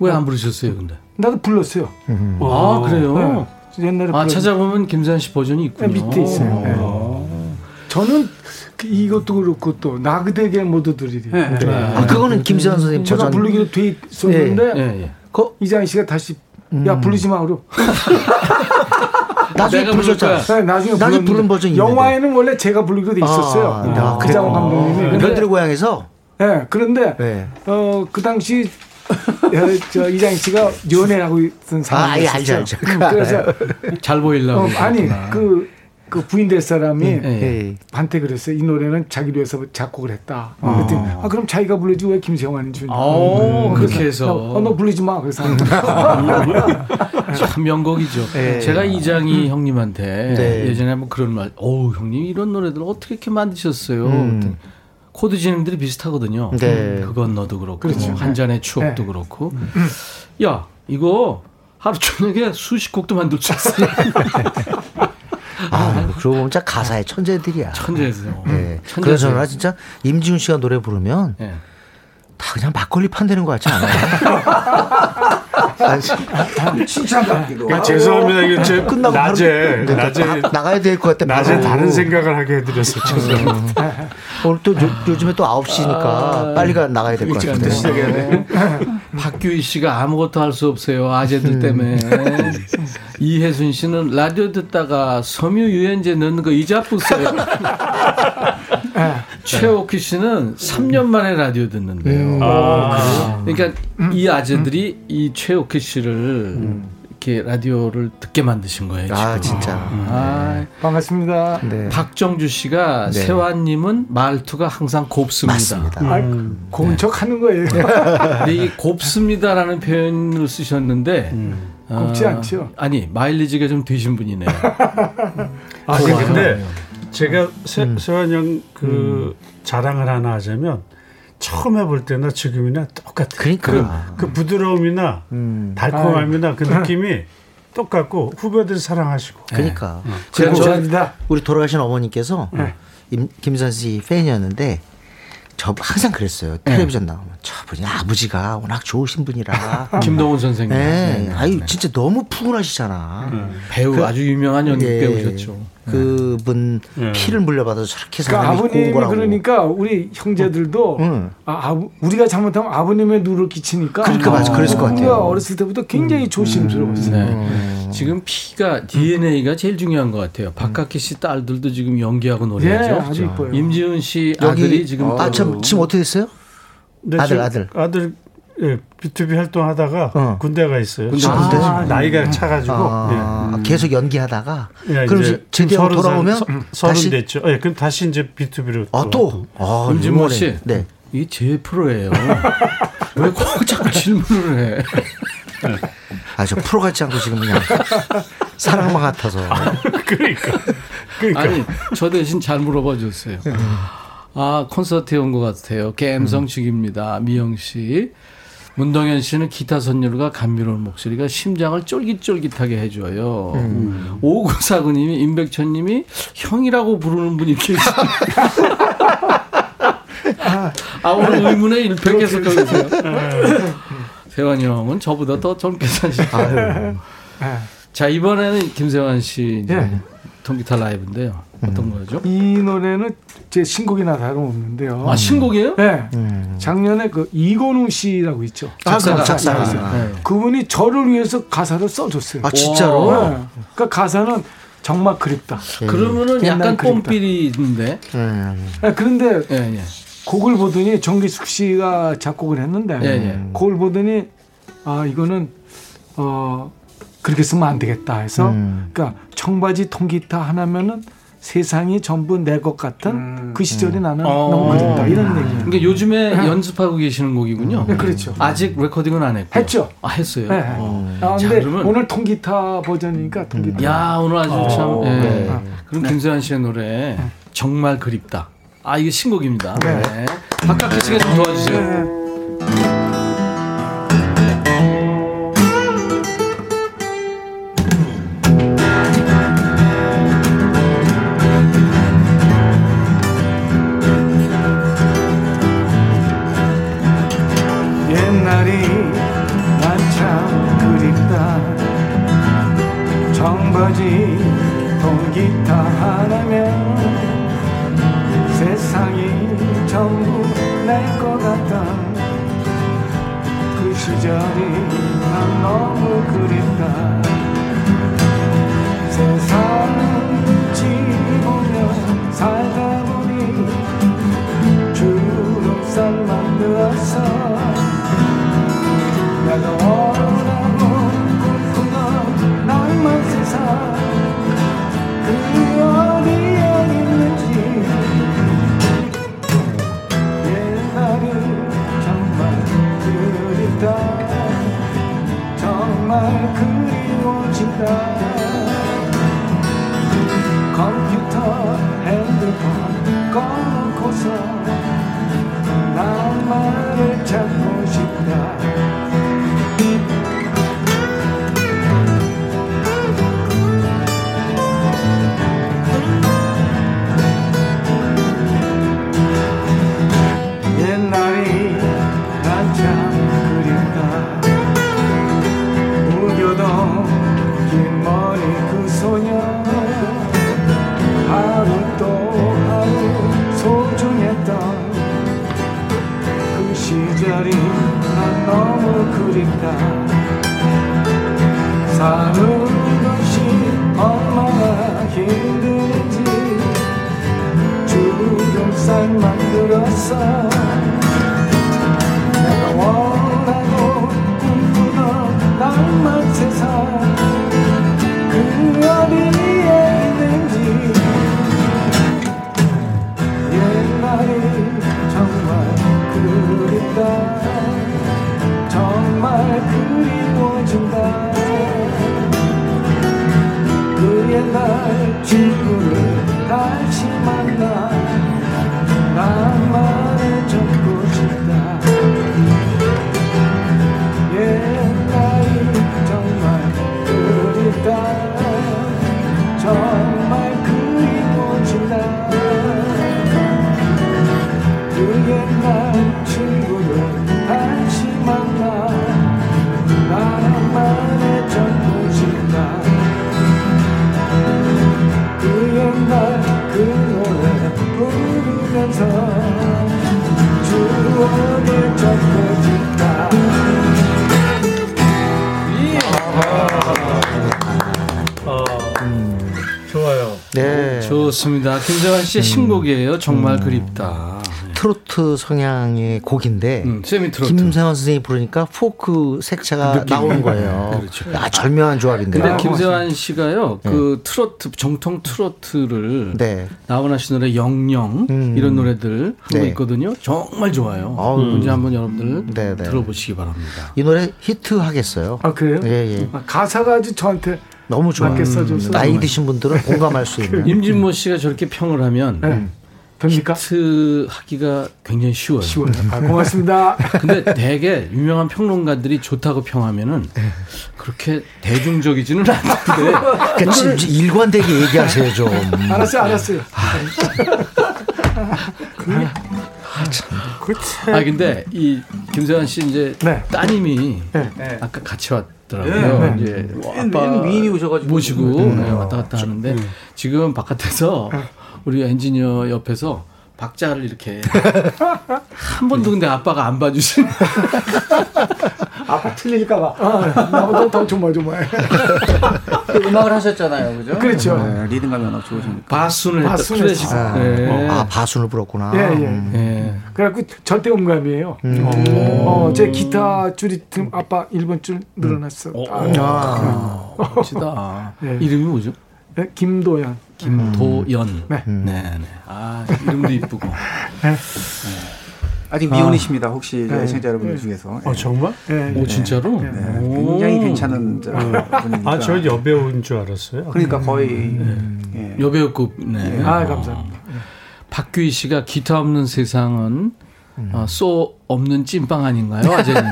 왜안 부르셨어요, 근데? 나도 불렀어요. 아, 그래요? 네. 옛날에 아, 불렀- 찾아보면 김산 씨 버전이 있군요. 네, 밑에 있어요. 네. 저는 그 이것도 그렇고 또 나그대게 모두들이 네. 아, 그거는 김세환 선생님 제가 버전. 부르기로 돼 있었는데 예, 예. 그 이장희 씨가 다시 야 부르지 마 그러. <laughs> 나중에 부르셨잖아. 네, 나중에 나중에 부른 버전이. 영화에는 원래 제가 부르기로 돼 있었어요. 아, 네, 아, 그장 감독님이. 근데, 별들의 고향에서 네, 그런데 네. 어, 그 당시 어, <laughs> 저 이장희 씨가 연애하고 있던 아, 예, 상황이었어요. 알죠, 알죠. 음, 그래서 잘 보이려고. 어, 아니 그랬구나. 그, 그 부인 될 사람이 예. 예. 한테 그랬어요. 이 노래는 자기를 위해서 작곡을 했다. 그랬더니 아 그럼 자기가 부르지 왜 김세환이 주냐. 오, 그렇게 그래서 해서. 어, 너 부르지 마. 그래서 <laughs> 참 명곡이죠. 예. 제가 이장희 형님한테 네. 예전에 한번 그런 말, 어우, 형님 이런 노래들 어떻게 이렇게 만드셨어요? 그랬더니 코드 진행들이 비슷하거든요. 네. 그건 너도 그렇고, 그렇죠. 한 잔의 추억도 네. 그렇고. 야, 이거 하루 저녁에 수십 곡도 만들 수 있어. 아, 그러고 보면 진짜 가사의 천재들이야. 천재세요. 예. 천재세요. 그래서 나 진짜 임지훈 씨가 노래 부르면 예. 다 그냥 막걸리 판되는 것 같지 않아요? <laughs> 칭찬 받기도. 아, 죄송합니다. 이게 제 끝나고 낮에 바로 낮에 나- 나가야 될 것 같아. 낮에 바로. 다른 생각을 하게 해드려서 죄송합니다. 오늘 또 요, 즘에또 9시니까 아, 빨리 가 나가야 될것안 같은데. 되시네요. 박규희 씨가 아무것도 할 수 없어요. 아재들 때문에. 이혜순 씨는 라디오 듣다가 섬유 유연제 넣는 거 이자 뿌어요 <laughs> 최옥희 씨는 3년 만에 라디오 듣는데요. 그러니까 이 아재들이 이 최옥희 씨를 이렇게 라디오를 듣게 만드신 거예요. 아, 지금. 진짜. 아, 반갑습니다. 네. 박정주 씨가 네. 세환님은 말투가 항상 곱습니다. 맞습니다. 아, 고운 척 하는 거예요. 근데 이 곱습니다라는 표현을 쓰셨는데 어, 곱지 않죠. 아니 마일리지가 좀 되신 분이네요. 아. 근데 제가 세, 세환 형그 자랑을 하나 하자면 처음 해볼 때나 지금이나 똑같아. 그러니까. 그, 그 부드러움이나 달콤함이나 그 느낌이 똑같고 후배들 사랑하시고. 그러니까. 네. 그리고 감사합니다. 우리 돌아가신 어머니께서 네. 임, 김선 씨 팬이었는데 저 항상 그랬어요. 텔레비전 나오면 저분이 아버지가 워낙 좋으신 분이라. <laughs> 김동훈 선생님. 네. 네, 아유 진짜 너무 푸근하시잖아. 배우 그- 아주 유명한 연극 예. 배우셨죠. 그분 예. 피를 물려받아서 저렇게 그러니까 아버님이 공부하고. 그러니까 우리 형제들도 응. 아, 아부- 우리가 잘못하면 아버님의 누를 끼치니까 그러니까 맞아. 그랬을 것 같아요. 어렸을 때부터 굉장히 조심스러웠어요. 네. 지금 피가 DNA가 제일 중요한 것 같아요. 박학기 씨 딸들도 지금 연기하고 노래하죠. 예, 아주 이뻐요. 임지은 씨 여기 아들이 지금 아, 참 지금 어떻게 됐어요? 근데 아들, 저 아들. 아들 예, B2B 활동하다가 어. 군대가 있어요. 군대 지금 군대. 아, 나이가 차가지고 아, 계속 연기하다가 예, 그럼 제대로 돌아오면 서- 서른 다시 됐죠. 예, 그럼 다시 이제 B2B로 아 또. 아, 임진모 이번에. 씨. 네. 이게 제 프로예요. <laughs> 왜 꼭 자꾸 질문을 해? 아 저 프로 같지 않고 지금 그냥 사랑만 같아서. 그러니까 그러니까 아니 저 대신 잘 물어봐 주세요. 아 콘서트에 온 것 같아요. 감성 죽입니다. 미영 씨. 문동현 씨는 기타 선율과 감미로운 목소리가 심장을 쫄깃쫄깃하게 해줘요. 오구사구님이 임백천님이 형이라고 부르는 분이 계시네요. <laughs> 아 오늘 의문의 계속 거기세요. 세환 형은 저보다 더 젊게 사시죠. 자 이번에는 김세환 씨 이제 예. 통기타 라이브인데요. 어떤 거죠? 이 노래는 제 신곡이나 다름없는데요. 아 신곡이에요? 네. 작년에 그 이건우 씨라고 있죠. 작사가. 작사가. 작사가. 네. 그분이 저를 위해서 가사를 써줬어요. 아 진짜로? 네. 그러니까 가사는 정말 그립다. 그러면은 옛날 약간 있는데. 음. 네, 그런데 예, 예. 곡을 보더니 정기숙 씨가 작곡을 했는데 예, 예. 곡을 보더니 아 이거는 어 그렇게 쓰면 안 되겠다 해서 음. 그러니까 청바지 통기타 하나면은 세상이 전부 내 것 같은 그 시절이 나는 어. 너무 그립다 이런 얘기. 그러니까 요즘에 연습하고 계시는 곡이군요. 네, 그렇죠. 아직 레코딩은 안 했고. 했죠. 아, 했어요. 네. 어. 아, 자, 근데 그러면 오늘 통기타 버전이니까 통기타. 야, 오늘 아주 참 어, 예. 네. 그럼 김세환 씨의 노래 정말 그립다. 아, 이게 신곡입니다. 네. 박학기 씨가 좀 도와주세요. 친구를 다시 좋습니다. 김세환 씨의 신곡이에요. 정말 그립다. 트로트 성향의 곡인데 음. 김세환 선생님이 부르니까 포크 색채가 나오는 거예요. <laughs> 그렇죠. 아, 절묘한 조합인데. 근데 김세환 씨가요, 그 트로트, 정통 트로트를 네. 나훈아 씨 노래 영영 음. 이런 노래들 하고 네. 있거든요. 정말 좋아요. 아우. 언제 한번 여러분들 네, 네. 들어보시기 바랍니다. 이 노래 히트 하겠어요. 아 그래요? 예, 예. 아, 가사가 아주 저한테 너무 좋아요. 써줘서 나이 드신 분들은 공감할 수 있는. <laughs> 임진모 씨가 저렇게 평을 하면 네. 됩니까? 히트 하기가 굉장히 쉬워요. 쉬워요. 아, 고맙습니다. <laughs> 근데 되게 유명한 평론가들이 좋다고 평하면은 네. 그렇게 대중적이지는 않는데 그러니까 일관되게 얘기하세요 좀. 알았어요, 알았어요. 아 근데 이 김세환 씨 이제 네. 따님이 네. 아까 같이 왔 더라고요. 네, 이제 뭐맨 아빠 미인이 오셔가지고. 모시고 네, 왔다 갔다 하는데 지금 바깥에서 우리 엔지니어 옆에서 박자를 이렇게 <laughs> 한 번도 근데 아빠가 안 봐주시는 <laughs> 아빠 틀릴까봐. 아, 나보다 더 조마조마해. 또 음악을 하셨잖아요, 그죠? 그렇죠. 네, 리듬감이 워낙 좋으시니까. 바순을 바순을. 했어요. 네. 아 바순을 불었구나. 예, 예. 음. 예. 그래갖고 절대 음감이에요. 어, 제 기타 줄이 틈 아빠 1번 줄 늘어났어. 아, 아, 멋지다. 네. 이름이 뭐죠? 네, 김도연. 김도연. 네. 네, 네. 아 이름도 이쁘고. <laughs> 아직 미혼이십니다. 혹시 네. 애청자 여러분들 중에서. 어 정말? 예, 오 진짜로? 네, 오. 굉장히 괜찮은 자, 분이니까. 아 저 여배우인 줄 알았어요. 그러니까 거의 예. 여배우급. 네. 아, 감사합니다. 박규희 씨가 기타 없는 세상은 어, 쏘 없는 찐빵 아닌가요? 아재님. <laughs>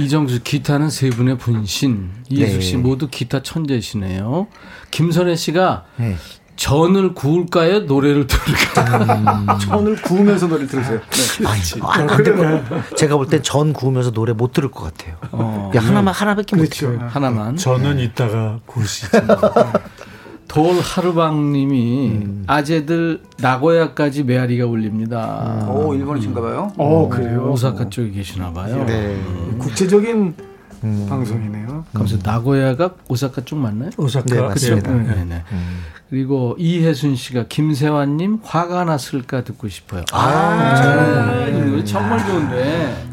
이정수 기타는 세 분의 분신. 이예숙 씨 네. 모두 기타 천재시네요. 김선혜 씨가 네. 전을 구울까요? 노래를 들을까요? <laughs> 천을 구우면서 노래를 들으세요. 아니, 아, 근데 그- 제가 볼 땐 전 구우면서 노래 못 들을 것 같아요. 어, 야, 하나만 하나밖에 못 그렇죠. 들어요. 하나만. 저는 이따가 구시죠. <laughs> 돌 하루방님이 아재들 나고야까지 메아리가 울립니다. 오, 일본이신가 봐요. 어, 그래요. 오사카 쪽에 계시나 봐요. 네. 국제적인 방송이네요. 그래서 나고야가 오사카 쪽 맞나요? 오사카 네, 맞습니다. 네. 네, 네. 그리고 이혜순 씨가 김세환님 화가 났을까 듣고 싶어요. 아, 이 노래 정말 좋은데.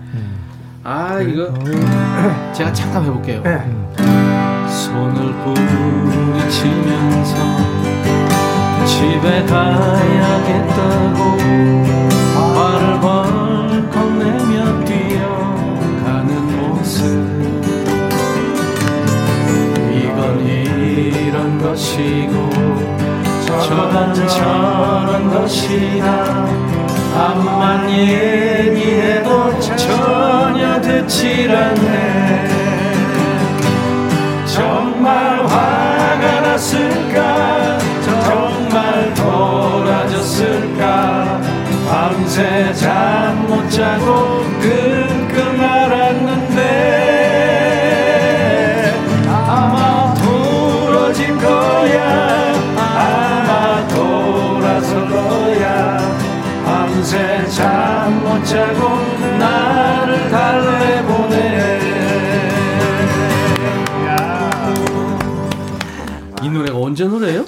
아 이거 제가 잠깐 해볼게요. 네. 손을 부딪히면서 집에 가야겠다고 말을 벌컥 내며 뛰어가는 모습 이건 이런 것이고 저건 저런 것이다 암만 얘기해도 전혀 듣질 않네 정말 화가 났을까? 정말 돌아졌을까? 밤새 잠 못 자고 끙끙 앓았는데 아마 부러진 거야. 아마 돌아설 거야. 밤새 잠 못 자고 언제 노래예요?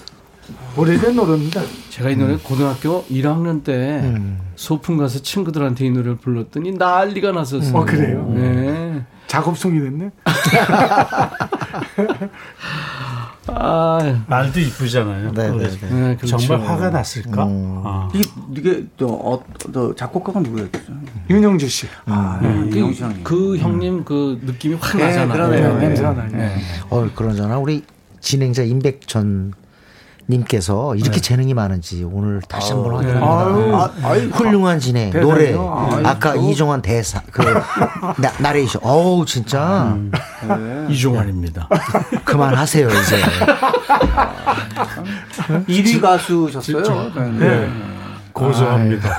오래된 노래입니다. 제가 이 노래 고등학교 1학년 때 소풍 가서 친구들한테 이 노래를 불렀더니 난리가 났었어요. 어, 그래요? 네. 작업송이 됐네. <laughs> 아, 말도 이쁘잖아요. 네. 네, 네. 네, 그렇죠. 정말 화가 났을까? 음. 아. 이게 이게 또, 어, 또 작곡가가 누구였죠? 윤영주 씨. 아, 네, 그, 형님. 그 형님 그 느낌이 확 네, 나잖아요. 그러네요. 네, 냄새가 나요. 네. 어, 그러잖아. 우리 진행자 임백천 님께서 이렇게 재능이 많은지 오늘 다시 한번 확인합니다. 아유, 훌륭한 진행, 대단해요. 노래, 아유, 아까 이종환 대사, 그 나, 나레이션. 어우 진짜 이종환입니다. 그만하세요 이제. 1위 가수셨어요. 네. 고소합니다. <laughs>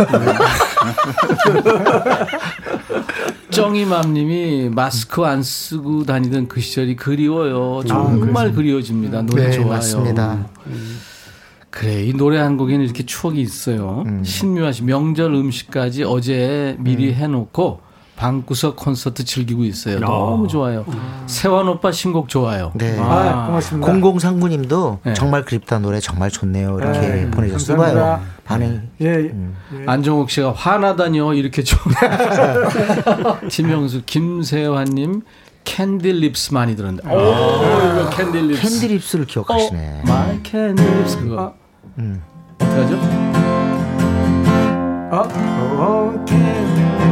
정이맘님이 마스크 안 쓰고 다니던 그 시절이 그리워요. 정말 그리워집니다. 노래 네, 좋아요. 맞습니다. 그래 이 노래 한 곡에는 이렇게 추억이 있어요. 신묘하 씨 명절 음식까지 어제 미리 해놓고 방구석 콘서트 즐기고 있어요. 너무 좋아요. 세환 오빠 신곡 좋아요. 네. 아, 고맙습니다. 0039님도 네. 정말 그립다 노래 정말 좋네요. 이렇게 네, 보내줬어요. 감사합니다. 봐요. 반응. 예, 안정욱 씨가 화나다니요 이렇게 좀. <laughs> 김영수 김세환님 Candy Lips 많이 들었는데. 오 이거 Candy Lips. Candy Lips를 기억하시네. My Candy Lips 그거. 음. 어떡하죠? 어, 어, 캔디,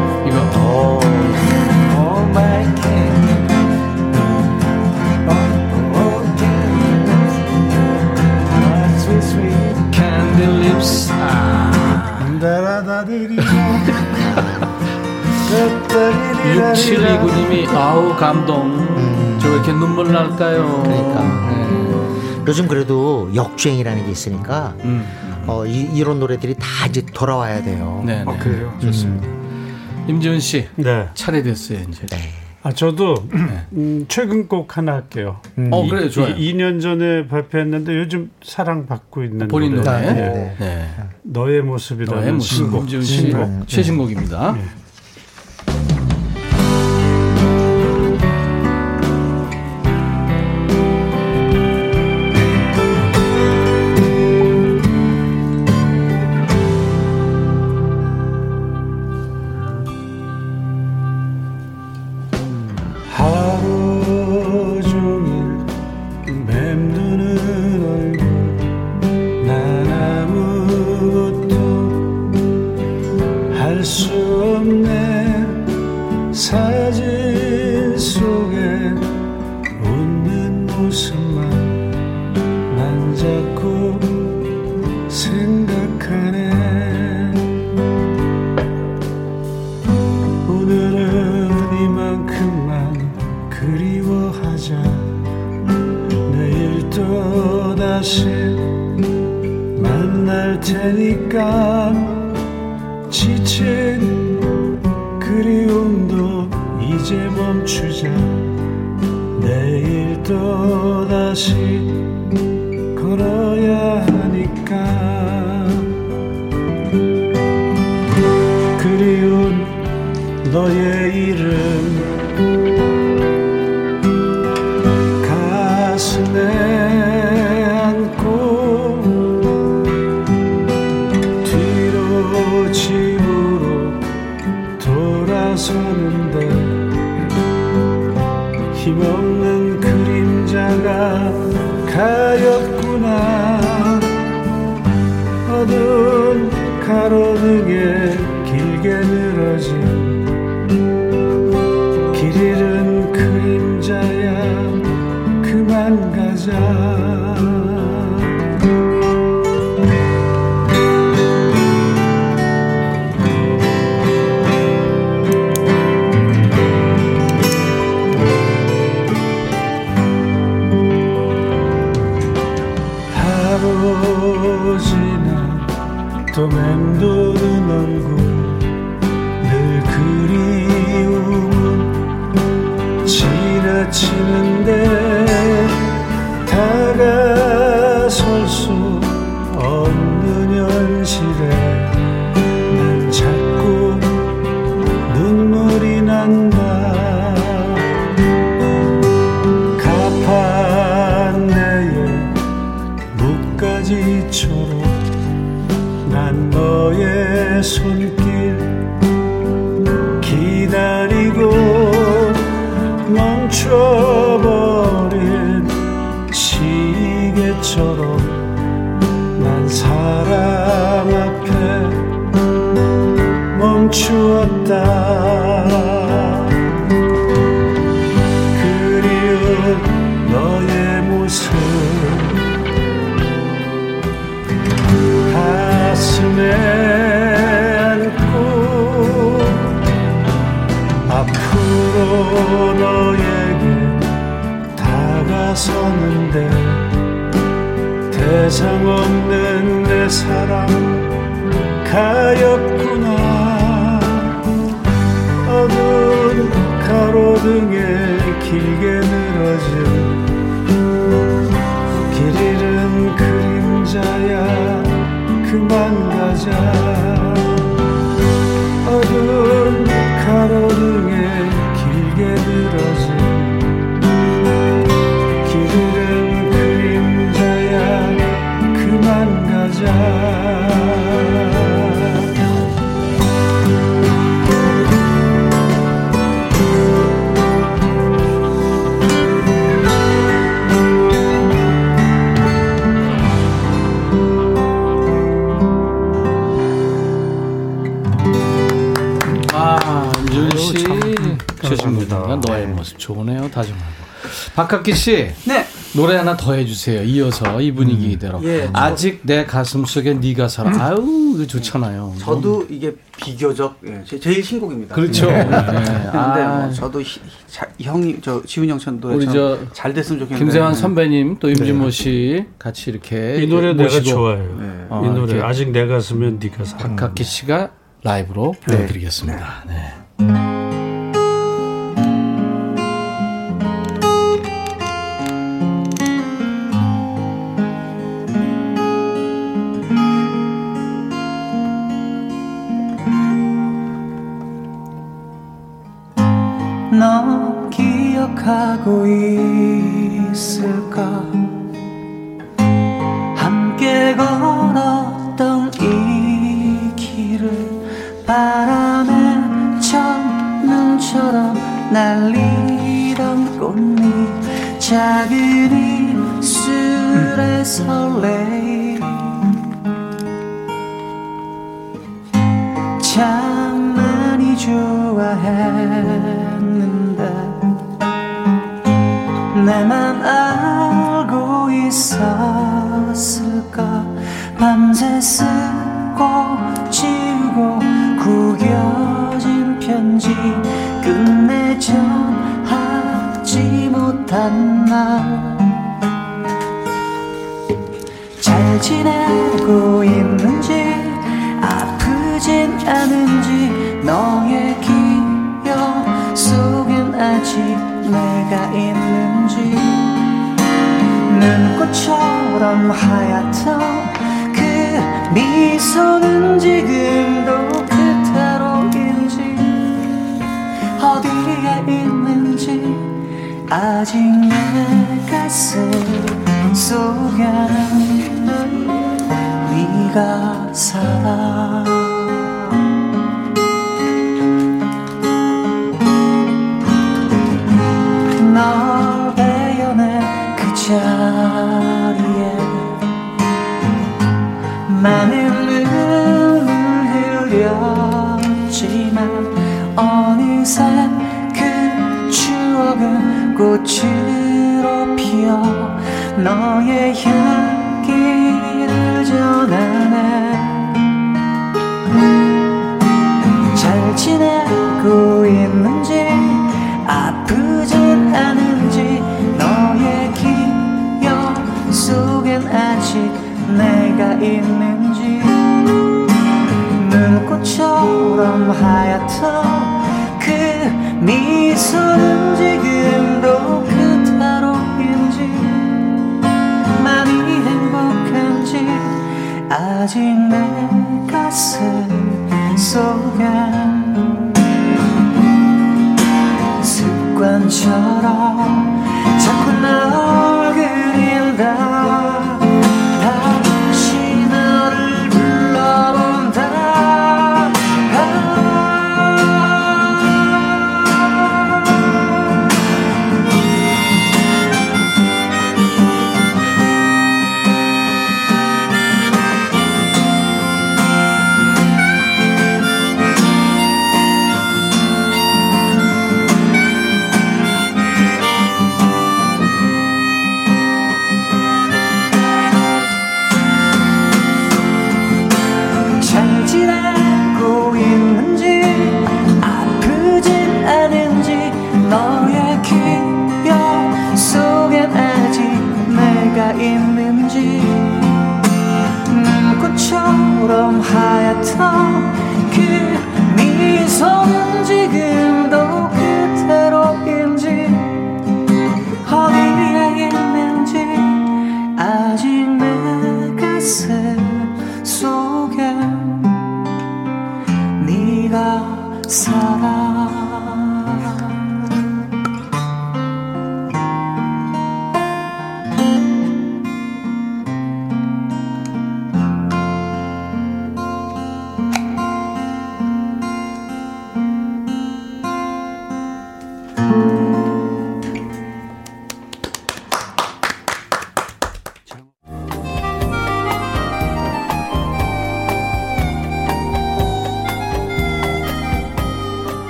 6729님이 아우 감동. 저왜 이렇게 눈물 날까요? 그러니까. 네. 요즘 그래도 역주행이라는 게 있으니까 음. 어, 이, 런 노래들이 다 이제 돌아와야 돼요. 네, 네. 아, 그래요? 좋습니다. 임지훈 씨 네. 차례 됐어요 이제. 아 저도 음, 최근 곡 하나 할게요. 어 이- 그래요 좋아요. 이, 2년 전에 발표했는데 요즘 사랑 받고 있는 본인 노래. 네, 예. 네. 네. 너의 모습이라는 너의 모습. 신곡. 씨 신곡. 최신곡입니다. 그 박학기 씨. 네. 노래 하나 더 해주세요. 이어서 이 분위기대로. 음. 예, 음. 아직 내 가슴 속에 네가 살아. 음. 아우 이거 좋잖아요. 음. 저도 이게 비교적 예, 제, 일 신곡입니다. 그렇죠. 네. 네. 근데 뭐 아. 저도 히, 자, 형이 저 지훈 형천 노래 우리 저 잘 됐으면 좋겠는데. 김세환 네. 선배님 또 임진모 네. 씨 같이 이렇게 이 노래 모시고. 내가 좋아요. 네. 어, 이 노래 아직 내 가슴은 네가 살아. 박학기 씨가 라이브로 네. 보여드리겠습니다. 네. 네. told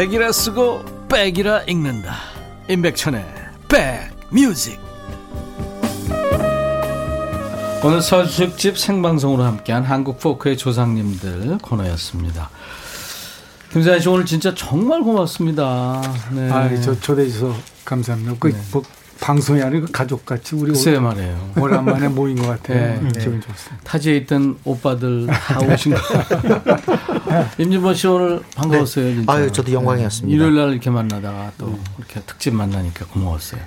백이라 쓰고 백이라 읽는다 임백천의 백뮤직 오늘 설 특집 생방송으로 함께한 한국 포크의 조상님들 코너였습니다 김사희 씨 오늘 진짜 정말 고맙습니다 네. 아, 저 초대해 주셔서 감사합니다. 그 뭐, 방송이 아니고 가족같이 우리 글쎄 말이에요 오- 오랜만에 모인 것 같아요. <laughs> 네, 음, 네. 기분 좋습니다. 타지에 있던 오빠들 다 오신 거 <laughs> 임진범 씨 오늘 반가웠어요 진짜 아유, 저도 영광이었습니다. 일요일 날 이렇게 만나다가 또 이렇게 특집 만나니까 고마웠어요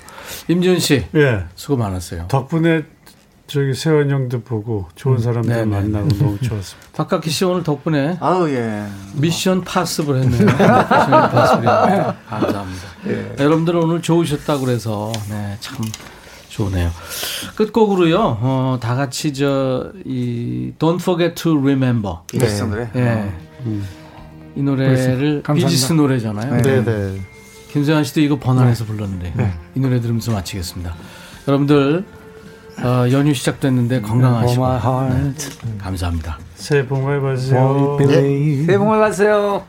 임지훈 씨 예. 수고 많았어요 덕분에 저기 세원 형도 보고 좋은 사람들 네네. 만나고 너무 좋았습니다. <laughs> 박학기 씨 오늘 덕분에 아우 예. 미션 파스를 했네요. <laughs> 미션 했네요. 감사합니다. 여러분들 오늘 좋으셨다고 그래서 네, 참 좋네요. 끝곡으로요. 어, 다 같이 저 이 Don't Forget to Remember. 비슷한 노래. 예. 이 노래를. 비지스 노래잖아요. 네, 네. 김세환 씨도 이거 번안해서 불렀는데 이 노래 들으면서 마치겠습니다. 여러분들 어, 연휴 시작됐는데 건강하시고 For my heart, 감사합니다. 새해 복 많이 받으세요. 새해 복 많이 받으세요.